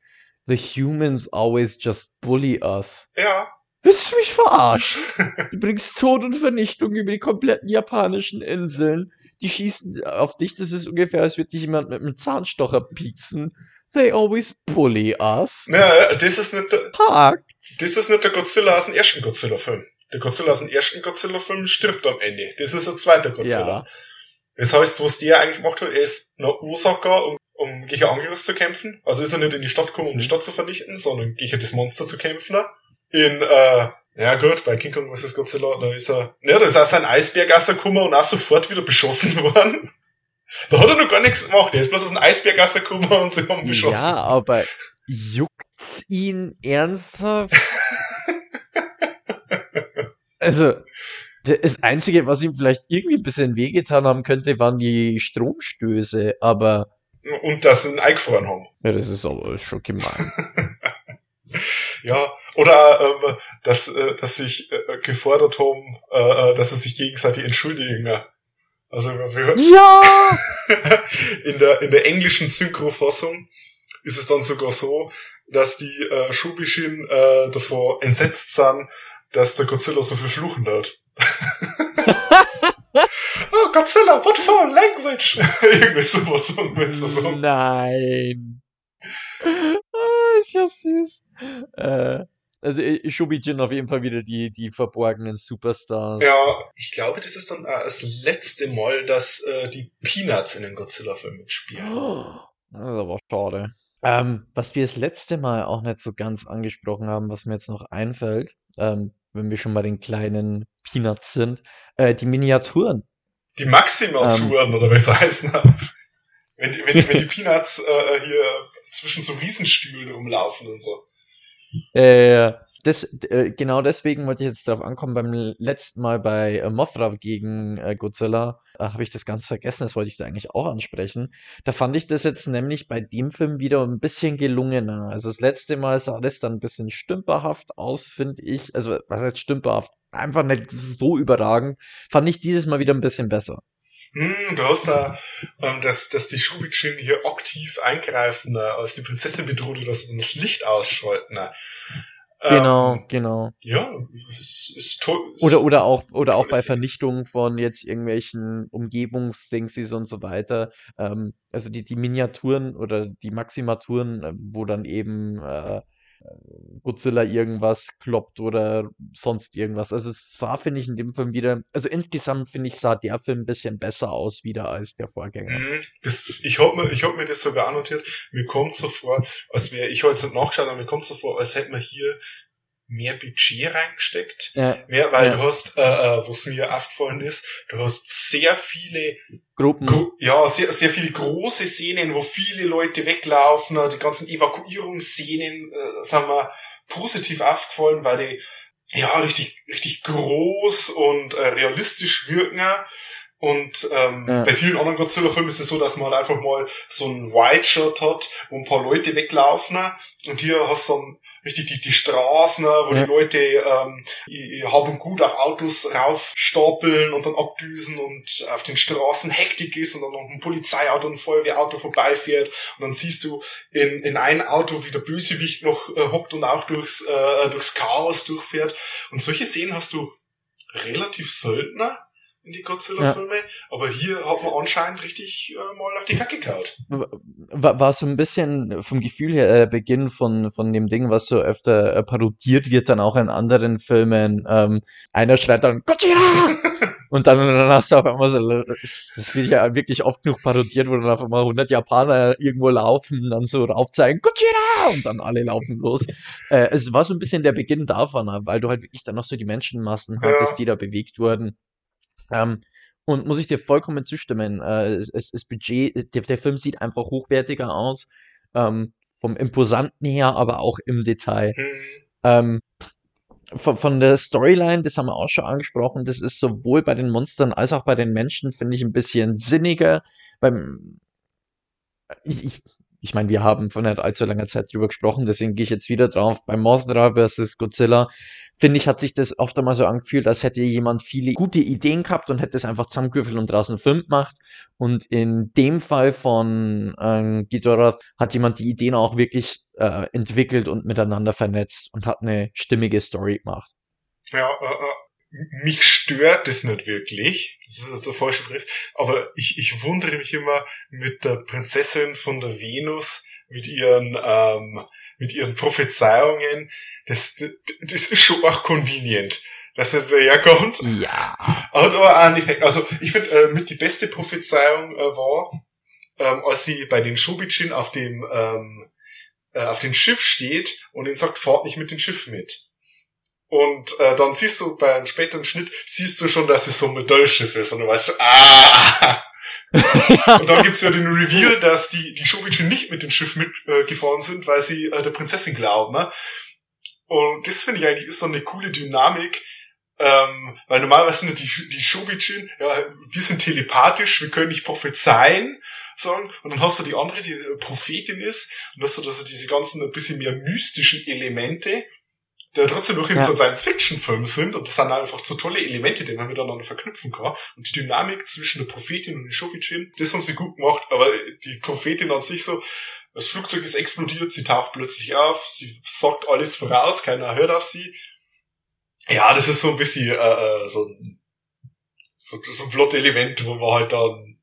The humans always just bully us. Ja. Willst du mich verarschen? Du bringst Tod und Vernichtung über die kompletten japanischen Inseln. Die schießen auf dich, das ist ungefähr, als würde dich jemand mit einem Zahnstocher pieksen. They always bully us. Ja, das ist nicht der, das ist nicht der Godzilla aus dem ersten Godzilla-Film. Der Godzilla aus dem ersten Godzilla-Film stirbt am Ende. Das ist ein zweiter Godzilla. Ja. Das heißt, was der eigentlich gemacht hat, er ist nach Osaka, um, um gegen Angerus zu kämpfen. Also ist er nicht in die Stadt gekommen, um die Stadt zu vernichten, sondern gegen das Monster zu kämpfen. In, äh, ja gut, bei King Kong vs. Godzilla, da ist er, ja, da ist auch sein Eisberg rausgekommen und auch sofort wieder beschossen worden. Da hat er noch gar nichts gemacht, er ist bloß aus dem Eisberg rausgekommen und sie haben beschossen. Ja, aber juckt's ihn ernsthaft? also, das Einzige, was ihm vielleicht irgendwie ein bisschen wehgetan haben könnte, waren die Stromstöße, aber Und dass sie ihn eingefroren haben. ja, das ist aber schon gemein. Ja, oder ähm, dass, äh, dass sich äh, gefordert haben, äh, äh, dass sie sich gegenseitig entschuldigen. Also wir, ja! in der in der englischen Synchrofassung ist es dann sogar so, dass die äh, Shubishin äh, davor entsetzt sind, dass der Godzilla so viel fluchen hat. oh, Godzilla, what for language? Irgendwie sowas. Nein. Ah, ist ja süß. Äh, also äh, Shobijin auf jeden Fall wieder die, die verborgenen Superstars. Ja, ich glaube, das ist dann äh, das letzte Mal, dass äh, die Peanuts in den Godzilla-Film mitspielen. Oh, Das ist aber schade. Ähm, was wir das letzte Mal auch nicht so ganz angesprochen haben, was mir jetzt noch einfällt, ähm, wenn wir schon bei den kleinen Peanuts sind, äh, die Miniaturen. Die Maxima-Touren, oder wie es heißen. Wenn, wenn, wenn die Peanuts äh, hier zwischen so Riesenstühlen rumlaufen und so. Äh, das, äh, genau deswegen wollte ich jetzt darauf ankommen. Beim letzten Mal bei äh, Mothra gegen äh, Godzilla äh, habe ich das ganz vergessen. Das wollte ich da eigentlich auch ansprechen. Da fand ich das jetzt nämlich bei dem Film wieder ein bisschen gelungener. Also das letzte Mal sah das dann ein bisschen stümperhaft aus, finde ich. Also was heißt stümperhaft? Einfach nicht so überragend. Fand ich dieses Mal wieder ein bisschen besser. Hm, du hast da, ähm, dass, dass die Shubichin hier aktiv eingreifen, äh, als die Prinzessin bedroht, dass sie dann das Licht ausschalten. Äh. Genau, Ähm, genau. ja, ist, ist toll. Oder, oder auch, oder auch bei Ding. Vernichtung von jetzt irgendwelchen Umgebungsdingsies und so weiter. Ähm, also die, die Miniaturen oder die Maximaturen, äh, wo dann eben äh, Godzilla irgendwas kloppt oder sonst irgendwas. Also es sah, finde ich, in dem Film wieder, also insgesamt finde ich, sah der Film ein bisschen besser aus wieder als der Vorgänger. Mhm. Das, ich hab mir, ich hab mir das sogar annotiert. Mir kommt so vor, als wäre ich heute nachgeschaut, aber mir kommt so vor, als hätten wir hier mehr Budget reingesteckt. Ja, Mehr, weil Ja. du hast, äh, äh, was mir aufgefallen ist, du hast sehr viele, Gruppen. ja, sehr, sehr viele große Szenen, wo viele Leute weglaufen, die ganzen Evakuierungsszenen äh, sind mir positiv aufgefallen, weil die ja, richtig, richtig groß und äh, realistisch wirken. Und ähm, Ja. bei vielen anderen Godzilla-Filmen ist es so, dass man halt einfach mal so ein White-Shirt hat, wo ein paar Leute weglaufen. Und hier hast du dann richtig die, die Straßen, wo Ja. die Leute ähm, ihr Hab und Gut auf Autos raufstapeln und dann abdüsen und auf den Straßen Hektik ist und dann noch ein Polizeiauto und ein Feuerwehrauto vorbeifährt. Und dann siehst du in, in ein Auto, wie der Bösewicht noch äh, hockt und auch durchs, äh, durchs Chaos durchfährt. Und solche Szenen hast du relativ seltener in die Godzilla-Filme, aber hier hat man anscheinend richtig äh, mal auf die Kacke gehaut. war, war so ein bisschen vom Gefühl her der Beginn von, von dem Ding, was so öfter äh, parodiert wird, dann auch in anderen Filmen. Ähm, einer schreit dann Godzilla! Und dann, dann hast du auf einmal so, das wird ja wirklich oft genug parodiert, wo dann auf einmal 100 Japaner irgendwo laufen, dann so raufzeigen, Godzilla! Und dann alle laufen los. Äh, es war so ein bisschen der Beginn davon, weil du halt wirklich dann noch so die Menschenmassen Ja. hattest, die da bewegt wurden. Ähm, und muss ich dir vollkommen zustimmen, äh, es, es, das Budget, der, der Film sieht einfach hochwertiger aus, ähm, vom Imposanten her, aber auch im Detail. Hm. Ähm, von, von der Storyline, das haben wir auch schon angesprochen, das ist sowohl bei den Monstern als auch bei den Menschen, finde ich, ein bisschen sinniger. Beim, ich, ich, ich meine, wir haben vor nicht allzu langer Zeit drüber gesprochen, deswegen gehe ich jetzt wieder drauf. Bei Mothra vs. Godzilla, finde ich, hat sich das oft einmal so angefühlt, als hätte jemand viele gute Ideen gehabt und hätte es einfach zusammengewürfelt und draußen einen Film gemacht. Und in dem Fall von ähm, Ghidorah hat jemand die Ideen auch wirklich äh, entwickelt und miteinander vernetzt und hat eine stimmige Story gemacht. Ja, äh, äh, mich stört das nicht wirklich. Das ist jetzt der falsche Begriff. Aber ich, ich wundere mich immer mit der Prinzessin von der Venus, mit ihren, ähm, mit ihren Prophezeiungen. Das, das, das ist schon auch convenient, dass er daherkommt. Ja. Hat aber auch einen Effekt. Also ich finde, äh, mit die beste Prophezeiung äh, war, ähm, als sie bei den Shobichin auf dem ähm, äh, auf dem Schiff steht und ihnen sagt, fahrt nicht mit dem Schiff mit. Und äh, dann siehst du bei einem späteren Schnitt, siehst du schon, dass es so ein Metallschiff ist. Und du weißt, so, ah! und dann gibt's ja den Reveal, dass die, die Shobichin nicht mit dem Schiff mitgefahren äh, gefahren sind, weil sie äh, der Prinzessin glauben. Ne? Und das finde ich eigentlich ist so eine coole Dynamik, ähm, weil normalerweise sind die, die Shobichin, ja, wir sind telepathisch, wir können nicht prophezeien, sagen, und dann hast du die andere, die äh, Prophetin ist, und hast du also diese ganzen ein bisschen mehr mystischen Elemente, ja trotzdem noch in Ja. so Science-Fiction-Film sind, und das sind einfach so tolle Elemente, die man miteinander verknüpfen kann, und die Dynamik zwischen der Prophetin und der Shobichin, das haben sie gut gemacht, aber die Prophetin an sich so, das Flugzeug ist explodiert, sie taucht plötzlich auf, sie sagt alles voraus, keiner hört auf sie. Ja, das ist so ein bisschen äh, äh, so ein so, so ein Plot-Element, wo man halt dann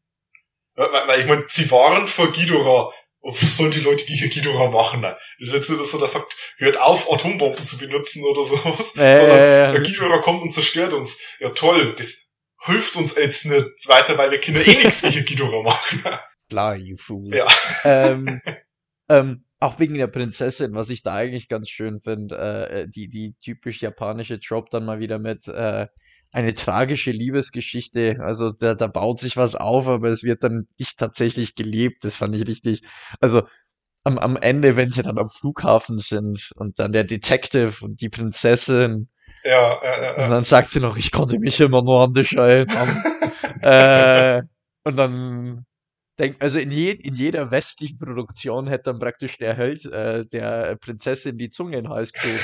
weil, weil ich meine, sie waren vor Ghidorah. Und was sollen die Leute gegen Ghidorah machen? Ne? Das ist jetzt nicht so, dass er sagt, hört auf, Atombomben zu benutzen oder sowas. Sondern der Äh, Ghidorah kommt und zerstört uns. Ja toll, das hilft uns jetzt nicht weiter, weil wir Kinder eh nichts gegen Ghidorah machen. klar, you fools. Ja. ähm, ähm, auch wegen der Prinzessin, was ich da eigentlich ganz schön finde, äh, die, die typisch japanische Trope dann mal wieder mit äh, eine tragische Liebesgeschichte. Also da, da baut sich was auf, aber es wird dann nicht tatsächlich gelebt. Das fand ich richtig. Also am, am Ende, wenn sie dann am Flughafen sind und dann der Detective und die Prinzessin Ja, ja, ja, und dann sagt sie noch, ich konnte mich immer nur an dich erinnern. äh, und dann denk, also in, je, in jeder westlichen Produktion hätte dann praktisch der Held äh, der Prinzessin die Zunge in den Hals geschoben.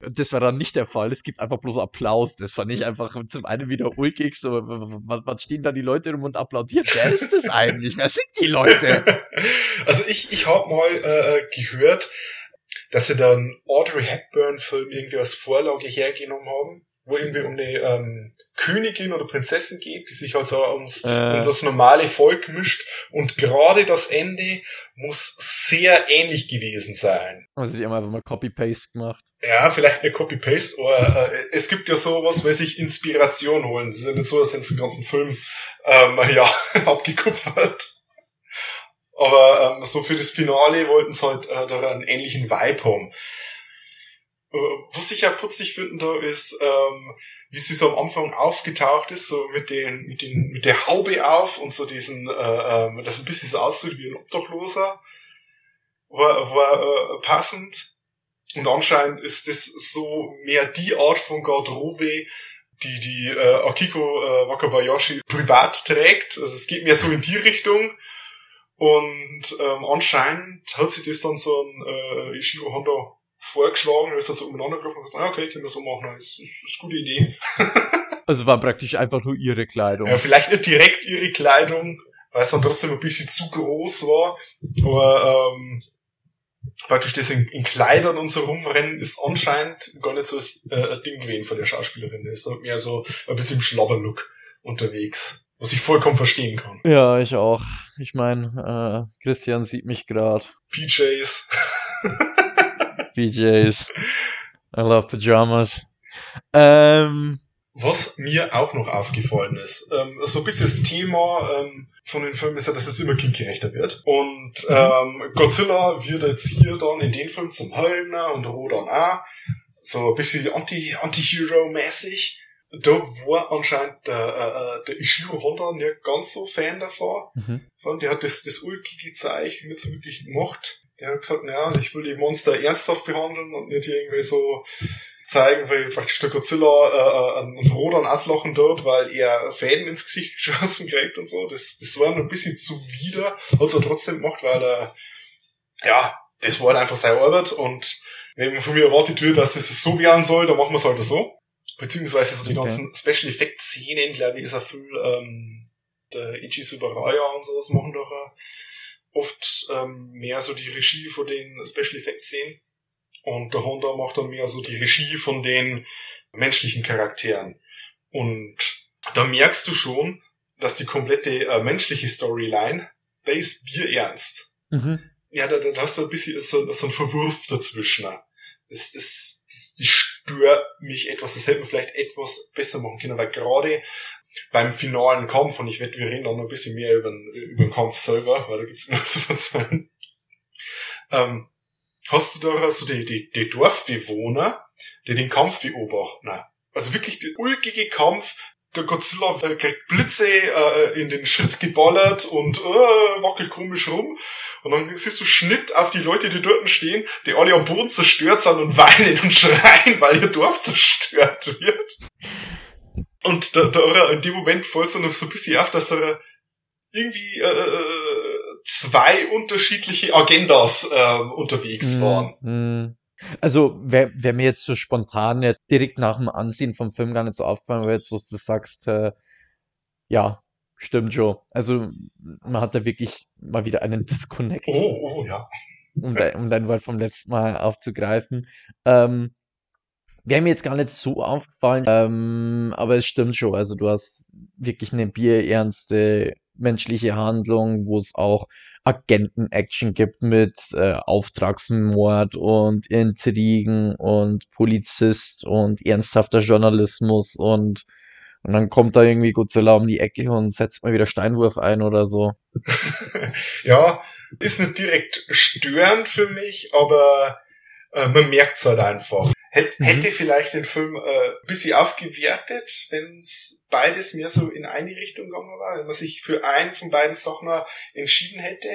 Das war dann nicht der Fall. Es gibt einfach bloß Applaus. Das fand ich einfach zum einen wieder ulkig. So, was stehen da die Leute rum und applaudieren? Wer ist das eigentlich? Wer sind die Leute? Also ich, ich habe mal äh, gehört, dass sie dann Audrey Hepburn-Film irgendwie als Vorlage hergenommen haben, wo irgendwie um eine ähm, Königin oder Prinzessin geht, die sich also ums, Äh. um das normale Volk mischt. Und gerade das Ende muss sehr ähnlich gewesen sein. Also die haben einfach mal Copy-Paste gemacht. Ja, vielleicht eine Copy-Paste, aber äh, es gibt ja sowas, weil sich Inspiration holen. Es ist ja nicht so, als hätten sie den ganzen Film ähm, ja, abgekupfert. Aber ähm, so für das Finale wollten sie halt äh, da einen ähnlichen Vibe haben. Äh, was ich ja putzig finden da ist, ähm, wie sie so am Anfang aufgetaucht ist, so mit den, mit den, mit der Haube auf und so diesen, äh, ähm, das ein bisschen so aussieht wie ein Obdachloser, war, war äh, passend. Und anscheinend ist das so mehr die Art von Garderobe, die die äh, Akiko äh, Wakabayashi privat trägt. Also es geht mehr so in die Richtung. Und ähm, anscheinend hat sich das dann so ein äh, Ishiro Honda vorgeschlagen, ist er so umeinander gelaufen und gesagt, ah, okay, können wir so machen, das ist, ist, ist eine gute Idee. Also war praktisch einfach nur ihre Kleidung. Ja, vielleicht nicht direkt ihre Kleidung, weil es dann trotzdem ein bisschen zu groß war, aber ähm, praktisch das in, in Kleidern und so rumrennen ist anscheinend gar nicht so das, äh, ein Ding gewesen von der Schauspielerin. Das ist so mehr so ein bisschen im Schlabberlook unterwegs. Was ich vollkommen verstehen kann. Ja, ich auch. Ich meine, äh, Christian sieht mich gerade. PJs. PJs. I love Pyjamas. Ähm, Was mir auch noch aufgefallen ist, ähm, so ein bisschen das Thema ähm, von den Filmen ist ja, dass es immer kindgerechter wird. Und ähm, Godzilla wird jetzt hier dann in den Film zum Höllner und Rodan auch. So ein bisschen Anti- Anti-Hero-mäßig. Da war anscheinend der, äh, äh, der Ishiro Honda nicht ganz so Fan davon. mhm. Der hat das, das ulkige Zeichen nicht so wirklich gemacht. Der hat gesagt, naja, ich will die Monster ernsthaft behandeln und nicht irgendwie so zeigen, weil praktisch der Godzilla äh, äh, einen Rodan auslachen dort, weil er Fäden ins Gesicht geschossen kriegt und so. Das, das war ein bisschen zuwider. Hat's er trotzdem gemacht, weil er, ja, das war halt einfach seine Arbeit und wenn man von mir erwartet wird, dass das so werden soll, dann machen wir es halt so. Beziehungsweise so die Okay. ganzen Special Effect Szenen, glaube ich, ist auch viel, ähm, der Ichi Subaraya und sowas machen doch auch oft ähm, mehr so die Regie von den Special Effect Szenen. Und der Honda macht dann mehr so die Regie von den menschlichen Charakteren. Und da merkst du schon, dass die komplette äh, menschliche Storyline, der ist bierernst. Mhm. Ja, da, da hast du ein bisschen so, so ein Verwurf dazwischen. Das, das, das, die stört mich etwas. Das hätte man vielleicht etwas besser machen können, weil gerade beim finalen Kampf, und ich wette, wir reden dann noch ein bisschen mehr über den, über den Kampf selber, weil da gibt's immer so erzählen, ähm, hast du da so die, die, die Dorfbewohner, die den Kampf beobachten. Also wirklich der ulkige Kampf, der Godzilla kriegt Blitze äh, in den Schritt geballert und äh, wackelt komisch rum. Und dann siehst du Schnitt auf die Leute, die dort stehen, die alle am Boden zerstört sind und weinen und schreien, weil ihr Dorf zerstört wird. Und da, da in dem Moment fällt so noch so ein bisschen auf, dass er irgendwie äh, zwei unterschiedliche Agendas äh, unterwegs waren. Mhm. Also, wer, wer mir jetzt so spontan jetzt direkt nach dem Ansehen vom Film gar nicht so aufgefallen, aber jetzt, was du sagst, äh, ja, stimmt schon. Also, man hat da wirklich mal wieder einen Disconnect, Oh, oh, ja. um, de, um dein Wort vom letzten Mal aufzugreifen. Ähm, wäre mir jetzt gar nicht so aufgefallen, ähm, aber es stimmt schon. Also, du hast wirklich eine bierernste menschliche Handlung, wo es auch Agenten-Action gibt mit äh, Auftragsmord und Intrigen und Polizist und ernsthafter Journalismus und und dann kommt da irgendwie Godzilla um die Ecke und setzt mal wieder Steinwurf ein oder so. ja, ist nicht direkt störend für mich, aber äh, man merkt's halt einfach. Hät, Mhm. Hätte vielleicht den Film äh, ein bisschen aufgewertet, wenn's beides mehr so in eine Richtung gegangen war, wenn man sich für einen von beiden Sachen entschieden hätte.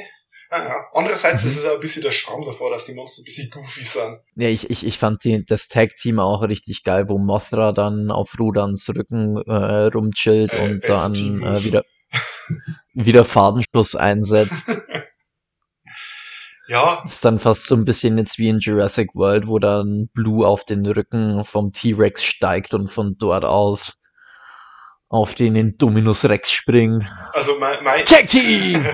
Naja. Andererseits Mhm. ist es auch ein bisschen der Charme davor, dass die Monster ein bisschen goofy sind. Ja, ich, ich, ich fand die, das Tag-Team auch richtig geil, wo Mothra dann auf Rudans Rücken äh, rumchillt Äh, und dann äh, wieder, wieder Fadenschuss einsetzt. Ja, Ist dann fast so ein bisschen jetzt wie in Jurassic World, wo dann Blue auf den Rücken vom T-Rex steigt und von dort aus auf den Indominus Rex springt. also mein, mein Tag Team!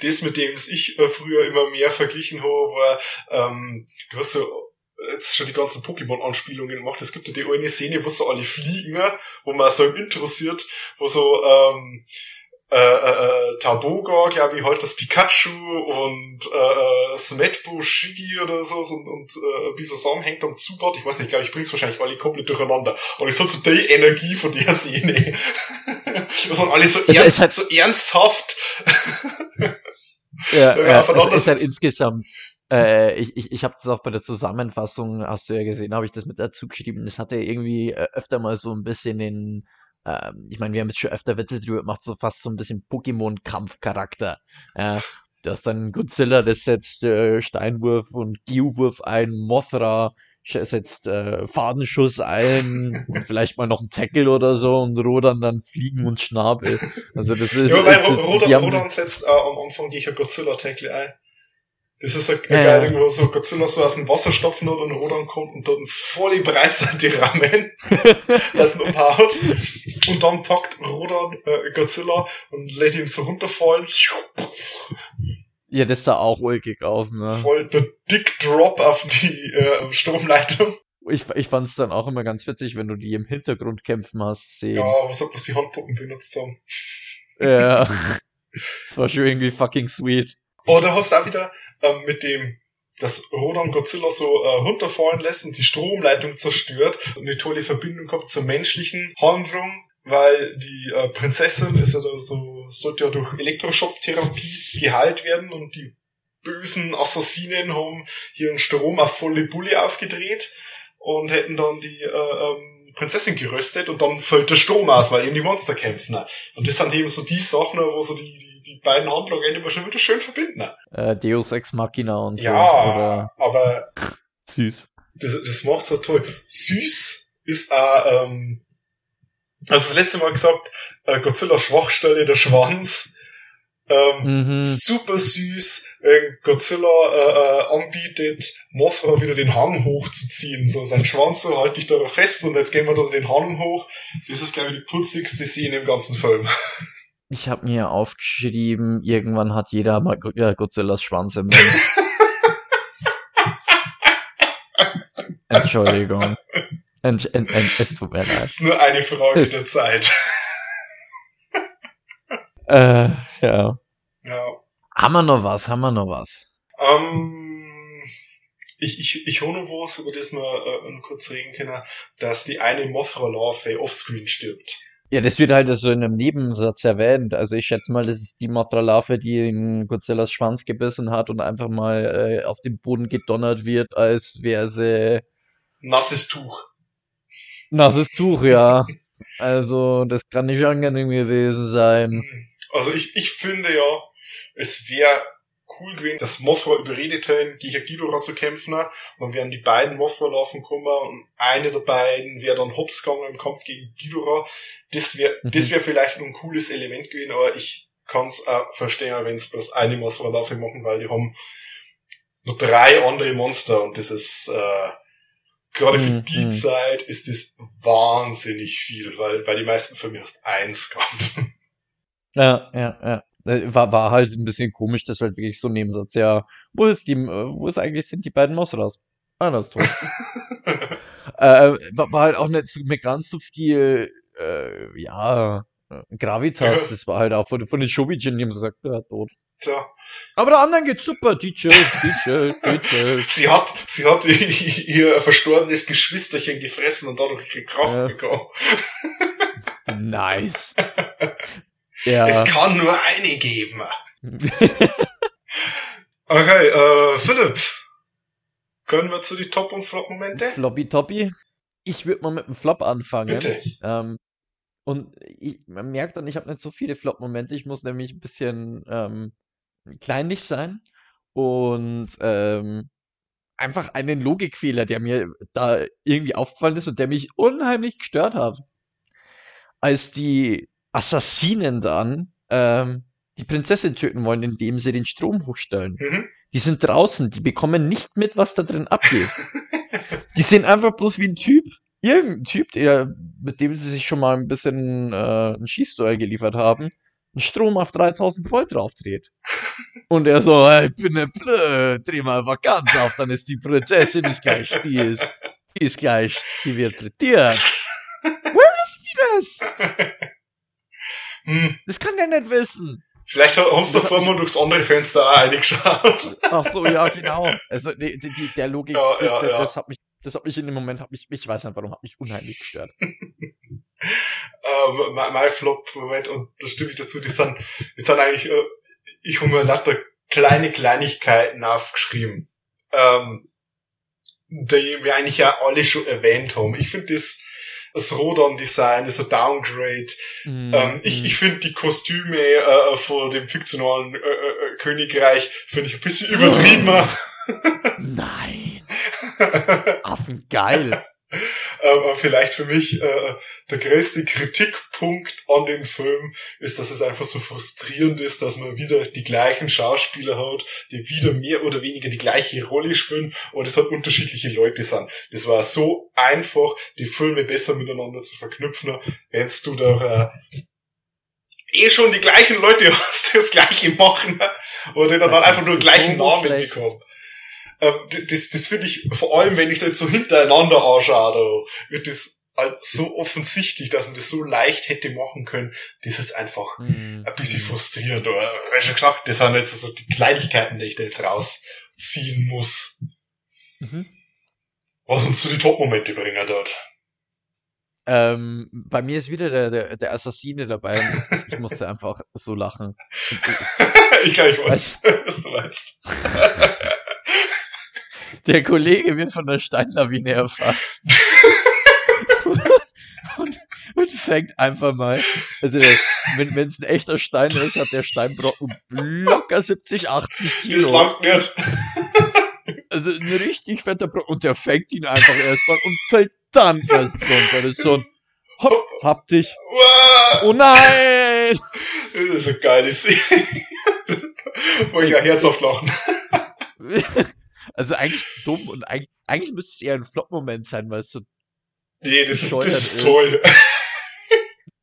das, mit dem ich äh, früher immer mehr verglichen habe, war, ähm, du hast so jetzt schon die ganzen Pokémon-Anspielungen gemacht. Es gibt ja die eine Szene, wo so alle fliegen, wo man so im Intro sieht, wo so ähm, äh, äh, äh, Taboga, glaube ich, halt das Pikachu und äh, äh, Smetbo Shiggy oder so, so und, und äh, dieser Sam hängt am Zubart. Ich weiß nicht, glaube ich, bring's wahrscheinlich alle komplett durcheinander. Aber ich so so die Energie von der Szene. das sind alle so, es ernst, hat- so ernsthaft. Ja, Ja, es aufeinander ist halt insgesamt. Äh, ich ich, ich habe das auch bei der Zusammenfassung, hast du ja gesehen, habe ich das mit dazu geschrieben. Das hatte irgendwie äh, öfter mal so ein bisschen den, ähm, ich meine, wir haben jetzt schon öfter Witze drüber gemacht, so fast so ein bisschen Pokémon-Kampfcharakter. Ja, Das ist dann Godzilla, das setzt äh, Steinwurf und Geowurf ein, Mothra setzt äh, Fadenschuss ein und vielleicht mal noch ein Tackle oder so und Rodan dann Fliegen und Schnabel. Also das ist, Ja, die Rodan, Rodan setzt äh, am Anfang gleich ein Godzilla-Tackle ein. Das ist ein, ein Ja, geil, ja. irgendwo so Godzilla so aus dem Wasser stopfen hat und Rodan kommt und dort volle Breitseite rammen, das ihn umhaut. Und dann packt Rodan äh, Godzilla und lässt ihn so runterfallen. Ja, das sah auch ulkig aus, ne? Voll der Dick Drop auf die äh, Stromleitung. Ich, ich fand's dann auch immer ganz witzig, wenn du die im Hintergrund kämpfen hast, sehen. Ja, was hat bloß die Handpuppen benutzt haben. Ja. Das war schon irgendwie fucking sweet. Oder hast du auch wieder ähm, mit dem, dass Rodan Godzilla so äh, runterfallen lässt und die Stromleitung zerstört und eine tolle Verbindung gehabt zur menschlichen Handlung, weil die äh, Prinzessin ist ja da so, sollte ja durch Elektroschocktherapie geheilt werden und die bösen Assassinen haben hier einen Strom auf volle Bulle aufgedreht und hätten dann die äh, ähm, Prinzessin geröstet und dann fällt der Strom aus, weil eben die Monster kämpfen. ne? Und das sind eben so die Sachen, wo so die, die, die beiden Handlungen immer schon wieder schön verbinden. ne? Äh, Deus Ex Machina und so. Ja, Oder aber süß. das, das macht so toll. Süß ist auch, ähm, also das letzte Mal gesagt, äh, Godzilla Schwachstelle, der Schwanz. Ähm, Mhm. Super süß, wenn Godzilla äh, äh, anbietet, Mothra wieder den Hang hochzuziehen. So sein Schwanz so, halt dich da fest und jetzt gehen wir da so den Hang hoch. Das ist, glaube ich, die putzigste Szene im ganzen Film. Ich habe mir aufgeschrieben, irgendwann hat jeder mal ja, Godzillas Schwanz im Mund. Entschuldigung. Ent, ent, ent, es tut mir leid. ist nur eine Frage Ist- der Zeit. Äh, ja. Ja. Haben wir noch was? Haben wir noch was? Ähm, ich, ich, ich habe noch was, über das wir äh, kurz reden können, dass die eine Mothra-Larve offscreen stirbt. Ja, das wird halt so in einem Nebensatz erwähnt. Also ich schätze mal, das ist die Mothra-Larve, die in Godzillas Schwanz gebissen hat und einfach mal äh, auf den Boden gedonnert wird, als wäre sie Nasses Tuch. nasses Tuch, ja. Also, das kann nicht angenehm gewesen sein. Also ich, ich finde ja, es wäre cool gewesen, dass Mothra überredet hätten, gegen Ghidorah zu kämpfen. Und dann wären die beiden Mothra-Larven gekommen und eine der beiden wäre dann hops gegangen im Kampf gegen Ghidorah. Das wäre Mhm. das wäre vielleicht ein cooles Element gewesen, aber ich kann es auch verstehen, wenn es bloß eine Mothra-Larve machen, weil die haben noch drei andere Monster und das ist äh, gerade für Mhm, die mhm. Zeit ist das wahnsinnig viel, weil bei den meisten Filmen hast eins gehabt. Ja, ja, ja. Äh, War, war halt ein bisschen komisch, dass halt wirklich so ein Nebensatz, ja, wo ist die, äh, wo ist eigentlich, sind die beiden Mothras? Einer ist tot. äh, war, war halt auch nicht so, mit ganz so viel, äh, ja, äh, Gravitas. Ja. Das war halt auch von, von den Shobijin, die haben gesagt, ja, tot. Tja. Aber der anderen geht's super, die chillt, die chillt, die chillt. Sie hat, sie hat ihr verstorbenes Geschwisterchen gefressen und dadurch Kraft Ja. bekommen. Nice. Ja. Es kann nur eine geben. Okay, äh, Philipp. Können wir zu die Top- und Flop-Momente? Floppy Toppy. Ich würde mal mit dem Flop anfangen. Bitte. Ähm, und ich, man merkt dann, ich habe nicht so viele Flop-Momente. Ich muss nämlich ein bisschen ähm, kleinlich sein. Und ähm, einfach einen Logikfehler, der mir da irgendwie aufgefallen ist und der mich unheimlich gestört hat. Als die Assassinen dann ähm, die Prinzessin töten wollen, indem sie den Strom hochstellen. Mhm. Die sind draußen, die bekommen nicht mit, was da drin abgeht. die sind einfach bloß wie ein Typ. Irgendein Typ, der, mit dem sie sich schon mal ein bisschen äh, ein Schießduell geliefert haben, einen Strom auf 3000 Volt draufdreht. Und er so, "Hey, ich bin nicht blöd, dreh mal einfach ganz auf, dann ist die Prinzessin ist gleich, die ist, die ist gleich, die wird frittiert. Woher wissen die das? Hm. Das kann der nicht wissen. Vielleicht hast du mich- mal durchs andere Fenster auch reingeschaut. Ach so, ja, genau. Also die, die, die, der Logik, Ja, ja, d- d- ja. das hat mich, das hat mich in dem Moment, hat mich, ich weiß nicht warum, hat mich unheimlich gestört. ähm, mein, mein Flop-Moment, und da stimme ich dazu, die sind, die sind eigentlich, äh, ich habe mir lauter kleine Kleinigkeiten aufgeschrieben, ähm, die wir eigentlich ja alle schon erwähnt haben. Ich finde das, das Rodan-Design ist ein Downgrade. Mm, Ähm, ich mm. ich finde die Kostüme äh, von dem fiktionalen äh, äh, Königreich finde ich ein bisschen übertriebener. Nein. Affen geil. Ähm, vielleicht für mich äh, der größte Kritikpunkt an dem Film ist, dass es einfach so frustrierend ist, dass man wieder die gleichen Schauspieler hat, die wieder mehr oder weniger die gleiche Rolle spielen und es halt unterschiedliche Leute sind. Das war so einfach, die Filme besser miteinander zu verknüpfen, wenn du da äh, eh schon die gleichen Leute hast, die das gleiche machen oder dann, dann einfach nur den gleichen Namen schlecht. bekommen. Ähm, das, das finde ich, vor allem wenn ich es jetzt so hintereinander anschaue, wird das halt so offensichtlich, dass man das so leicht hätte machen können, das ist einfach Hm, ein bisschen frustrierend. Oder, wie schon gesagt, das sind jetzt so die Kleinigkeiten, die ich da jetzt rausziehen muss. Mhm. Was uns zu die Top-Momente bringen dort. Ähm, bei mir ist wieder der, der, der Assassine dabei ich, musste einfach so lachen. Ich glaube, ich weiß, was du meinst. Der Kollege wird von der Steinlawine erfasst. und, und fängt einfach mal, also der, wenn es ein echter Stein ist, hat der Steinbrocken locker 70, 80 Das Kilo. langt nicht. Also ein richtig fetter Brocken. Und der fängt ihn einfach erstmal und fällt dann erst runter. Das ist so ein Hopp, hab dich. Oh nein! Das ist eine geile Szene. Wo ich ja herzhaft lachen. Also eigentlich dumm und eigentlich, eigentlich müsste es eher ein Flop-Moment sein, weil es so Nee, das ist, das ist ist. toll.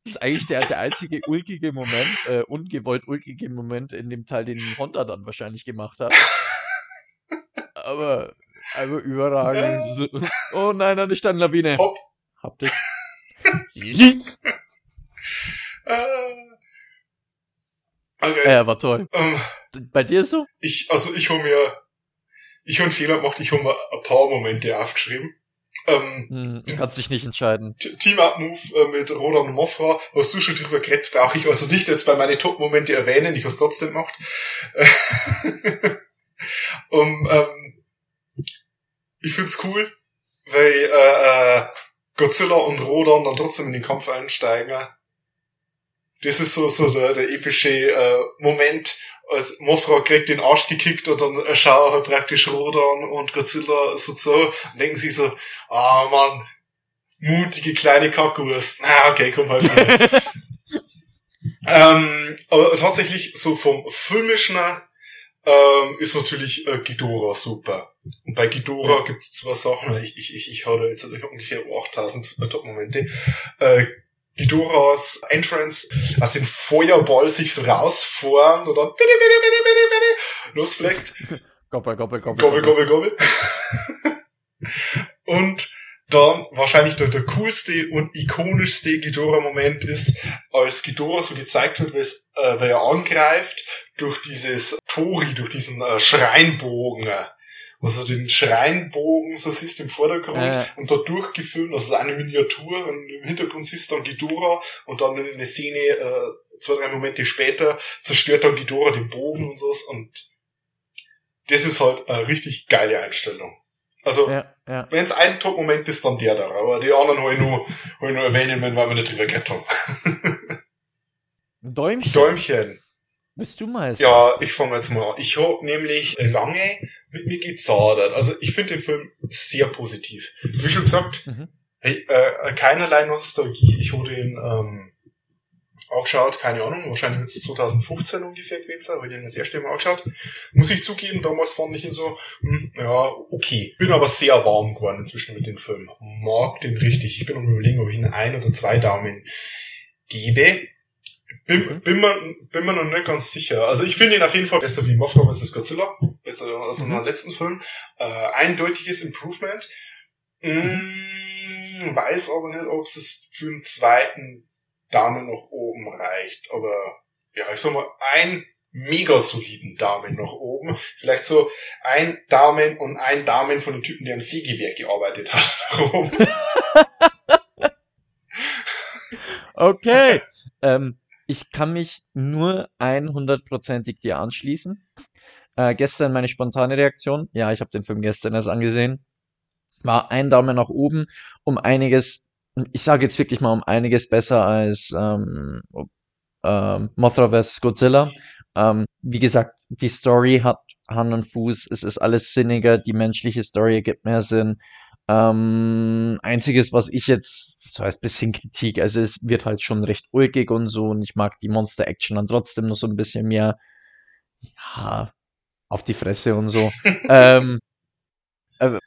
Das ist eigentlich der, der einzige ulkige Moment, äh, ungewollt ulkige Moment in dem Teil, den Honda dann wahrscheinlich gemacht hat. Aber, aber überragend. So, oh nein, eine Steinlawine. Hopp. Hab dich. Yeet. Äh, Okay. äh, war toll. Ähm, Bei dir so? ich, also ich habe mir, ich einen Fehler gemacht, ich mir ein paar Momente aufgeschrieben. Ähm, Hm, kannst dich nicht entscheiden. Team-Up-Move äh, mit Rodan und Mofra, hast du schon drüber geredet, brauche ich also nicht jetzt bei meine Top-Momente erwähnen, ich habe es trotzdem gemacht. um, ähm, ich find's cool, weil äh, äh, Godzilla und Rodan dann trotzdem in den Kampf einsteigen. Das ist so, so der, der epische äh, Moment, als Mofra kriegt den Arsch gekickt und dann äh, schauen halt praktisch Rodan und Godzilla so zu und denken sich so, ah Mann, mutige kleine Kackwurst. Ah, okay, komm halt. ähm, aber tatsächlich, so vom filmischen ähm, ist natürlich äh, Ghidorah super. Und bei Ghidorah Ja. gibt's zwei Sachen. Ich, ich, ich, ich hau da jetzt ungefähr 8000 Top-Momente. Äh, Ghidorahs Entrance aus dem Feuerball sich so rausfahren bitte, bitte, losfleckt. Gobbel, gobbel, gobbel. Gobbel, gobbel, gobbel. und dann wahrscheinlich der, der coolste und ikonischste Ghidorah-Moment ist, als Ghidorah so gezeigt wird, äh, weil er angreift durch dieses Tori, durch diesen äh, Schreinbogen. Also den Schreinbogen, so siehst du im Vordergrund Äh. und da durchgefilmt, also eine Miniatur und im Hintergrund siehst du dann Ghidorah und dann in eine Szene, äh, zwei, drei Momente später zerstört dann Ghidorah den Bogen und so und das ist halt eine richtig geile Einstellung. Also, Ja, ja. wenn es ein Top-Moment ist, dann der da. Aber die anderen habe ich nur, hab ich nur erwähnen, wenn wir nicht drüber geredet haben. Däumchen. Däumchen. Bist du Meister? Ja, ich fange jetzt mal an. Ich habe nämlich lange mit mir gezadert. Also ich finde den Film sehr positiv. Wie schon gesagt, Mhm. hey, äh, keinerlei Nostalgie. Ich habe den ähm, angeschaut, keine Ahnung, wahrscheinlich wird es 2015 ungefähr gewesen sein, habe ich den das erste Mal angeschaut. Muss ich zugeben, damals fand ich ihn so, hm, ja, okay. Bin aber sehr warm geworden inzwischen mit dem Film. Mag den richtig. Ich bin am überlegen, ob ich ihn ein oder zwei Daumen gebe. Bin, Mhm. bin, mir, bin mir noch nicht ganz sicher. Also ich finde ihn auf jeden Fall besser wie Mothra vs. Godzilla. Besser als in Mhm. unserem letzten Film. Äh, eindeutiges Improvement. Mm, weiß aber nicht, ob es für einen zweiten Daumen nach oben reicht. Aber ja, ich sag mal, ein mega soliden Daumen nach oben. Vielleicht so ein Daumen und ein Daumen von dem Typen, der am Sägewerk gearbeitet hat, nach oben. Okay. ähm, ich kann mich nur 100%ig dir anschließen. Äh, gestern meine spontane Reaktion. Ja, ich habe den Film gestern erst angesehen. War ein Daumen nach oben, um einiges, ich sage jetzt wirklich mal um einiges besser als ähm, ähm, Mothra vs. Godzilla. Ähm, wie gesagt, die Story hat Hand und Fuß, es ist alles sinniger, die menschliche Story ergibt mehr Sinn. Ähm, einziges, was ich jetzt, so heißt bisschen Kritik, also es wird halt schon recht ulkig und so und ich mag die Monster-Action dann trotzdem noch so ein bisschen mehr, ja, auf die Fresse und so. ähm, äh,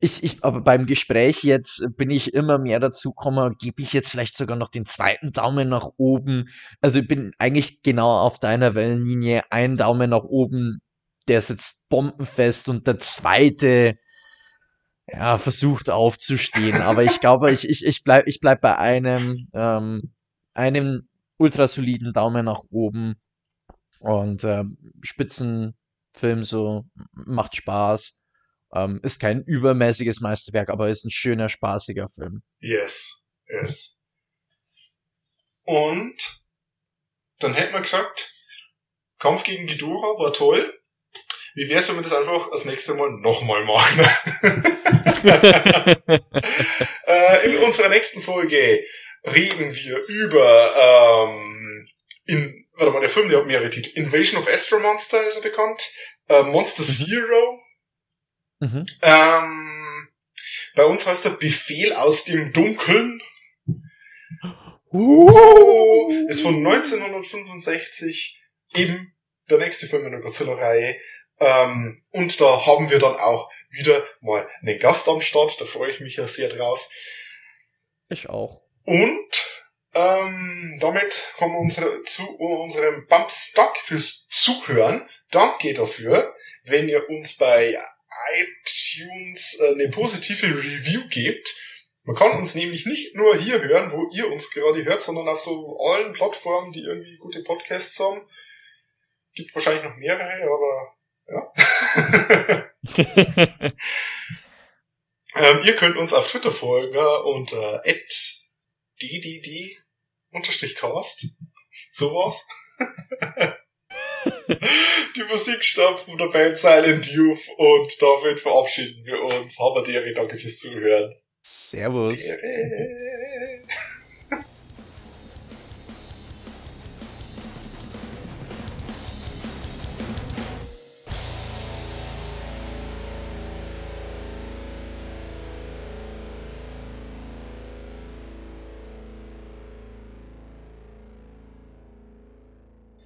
ich, ich, aber beim Gespräch jetzt bin ich immer mehr dazu gekommen, gebe ich jetzt vielleicht sogar noch den zweiten Daumen nach oben. Also ich bin eigentlich genau auf deiner Wellenlinie. Ein Daumen nach oben, der sitzt bombenfest und der zweite, ja, versucht aufzustehen. Aber ich glaube, ich, ich, ich bleib, ich bleib bei einem, ähm, einem ultrasoliden Daumen nach oben. Und ähm, Spitzenfilm so macht Spaß. Ähm, ist kein übermäßiges Meisterwerk, aber ist ein schöner, spaßiger Film. Yes, yes. Und dann hätten wir gesagt, Kampf gegen Ghidorah war toll. Wie wär's, wenn wir das einfach das nächste Mal nochmal machen? äh, in unserer nächsten Folge reden wir über ähm, in, warte mal, der Film, der hat mehrere Titel. Invasion of Astro Monster ist er bekannt. Äh, Monster Mhm. Zero. Mhm. Ähm, bei uns heißt er Befehl aus dem Dunkeln. Uh. Ist von 1965 eben der nächste Film in der Godzilla-Reihe. Ähm, und da haben wir dann auch wieder mal einen Gast am Start. Da freue ich mich ja sehr drauf. Ich auch. Und ähm, damit kommen wir unsere, zu unserem Bump Stock fürs Zuhören. Danke dafür, wenn ihr uns bei iTunes äh, eine positive Review gebt. Man kann uns nämlich nicht nur hier hören, wo ihr uns gerade hört, sondern auf so allen Plattformen, die irgendwie gute Podcasts haben. Gibt wahrscheinlich noch mehrere, aber ja. ähm, ihr könnt uns auf Twitter folgen unter ddd-cast. Sowas. Die Musik stammt von der Band Silent Youth und damit verabschieden wir uns. Haberdere, danke fürs Zuhören. Servus. Dere.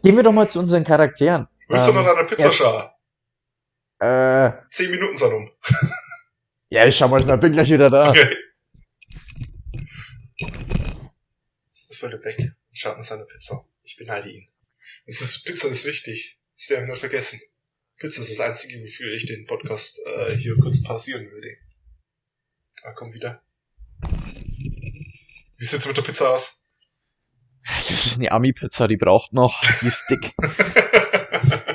Gehen wir doch mal zu unseren Charakteren. Du Ähm, noch an der Pizza erst- schauen? Äh, Zehn Minuten sind um. ja, ich schau mal schnell, bin gleich wieder da. Okay. Jetzt ist der Philipp weg. Schaut nach seiner Pizza. Ich beneide ihn. Es ist, Pizza ist wichtig. Das haben wir nicht vergessen. Pizza ist das Einzige, wofür ich den Podcast äh, hier kurz pausieren würde. Ah, komm wieder. Wie sieht's mit der Pizza aus? Das ist eine Ami-Pizza, die braucht noch. Die ist dick.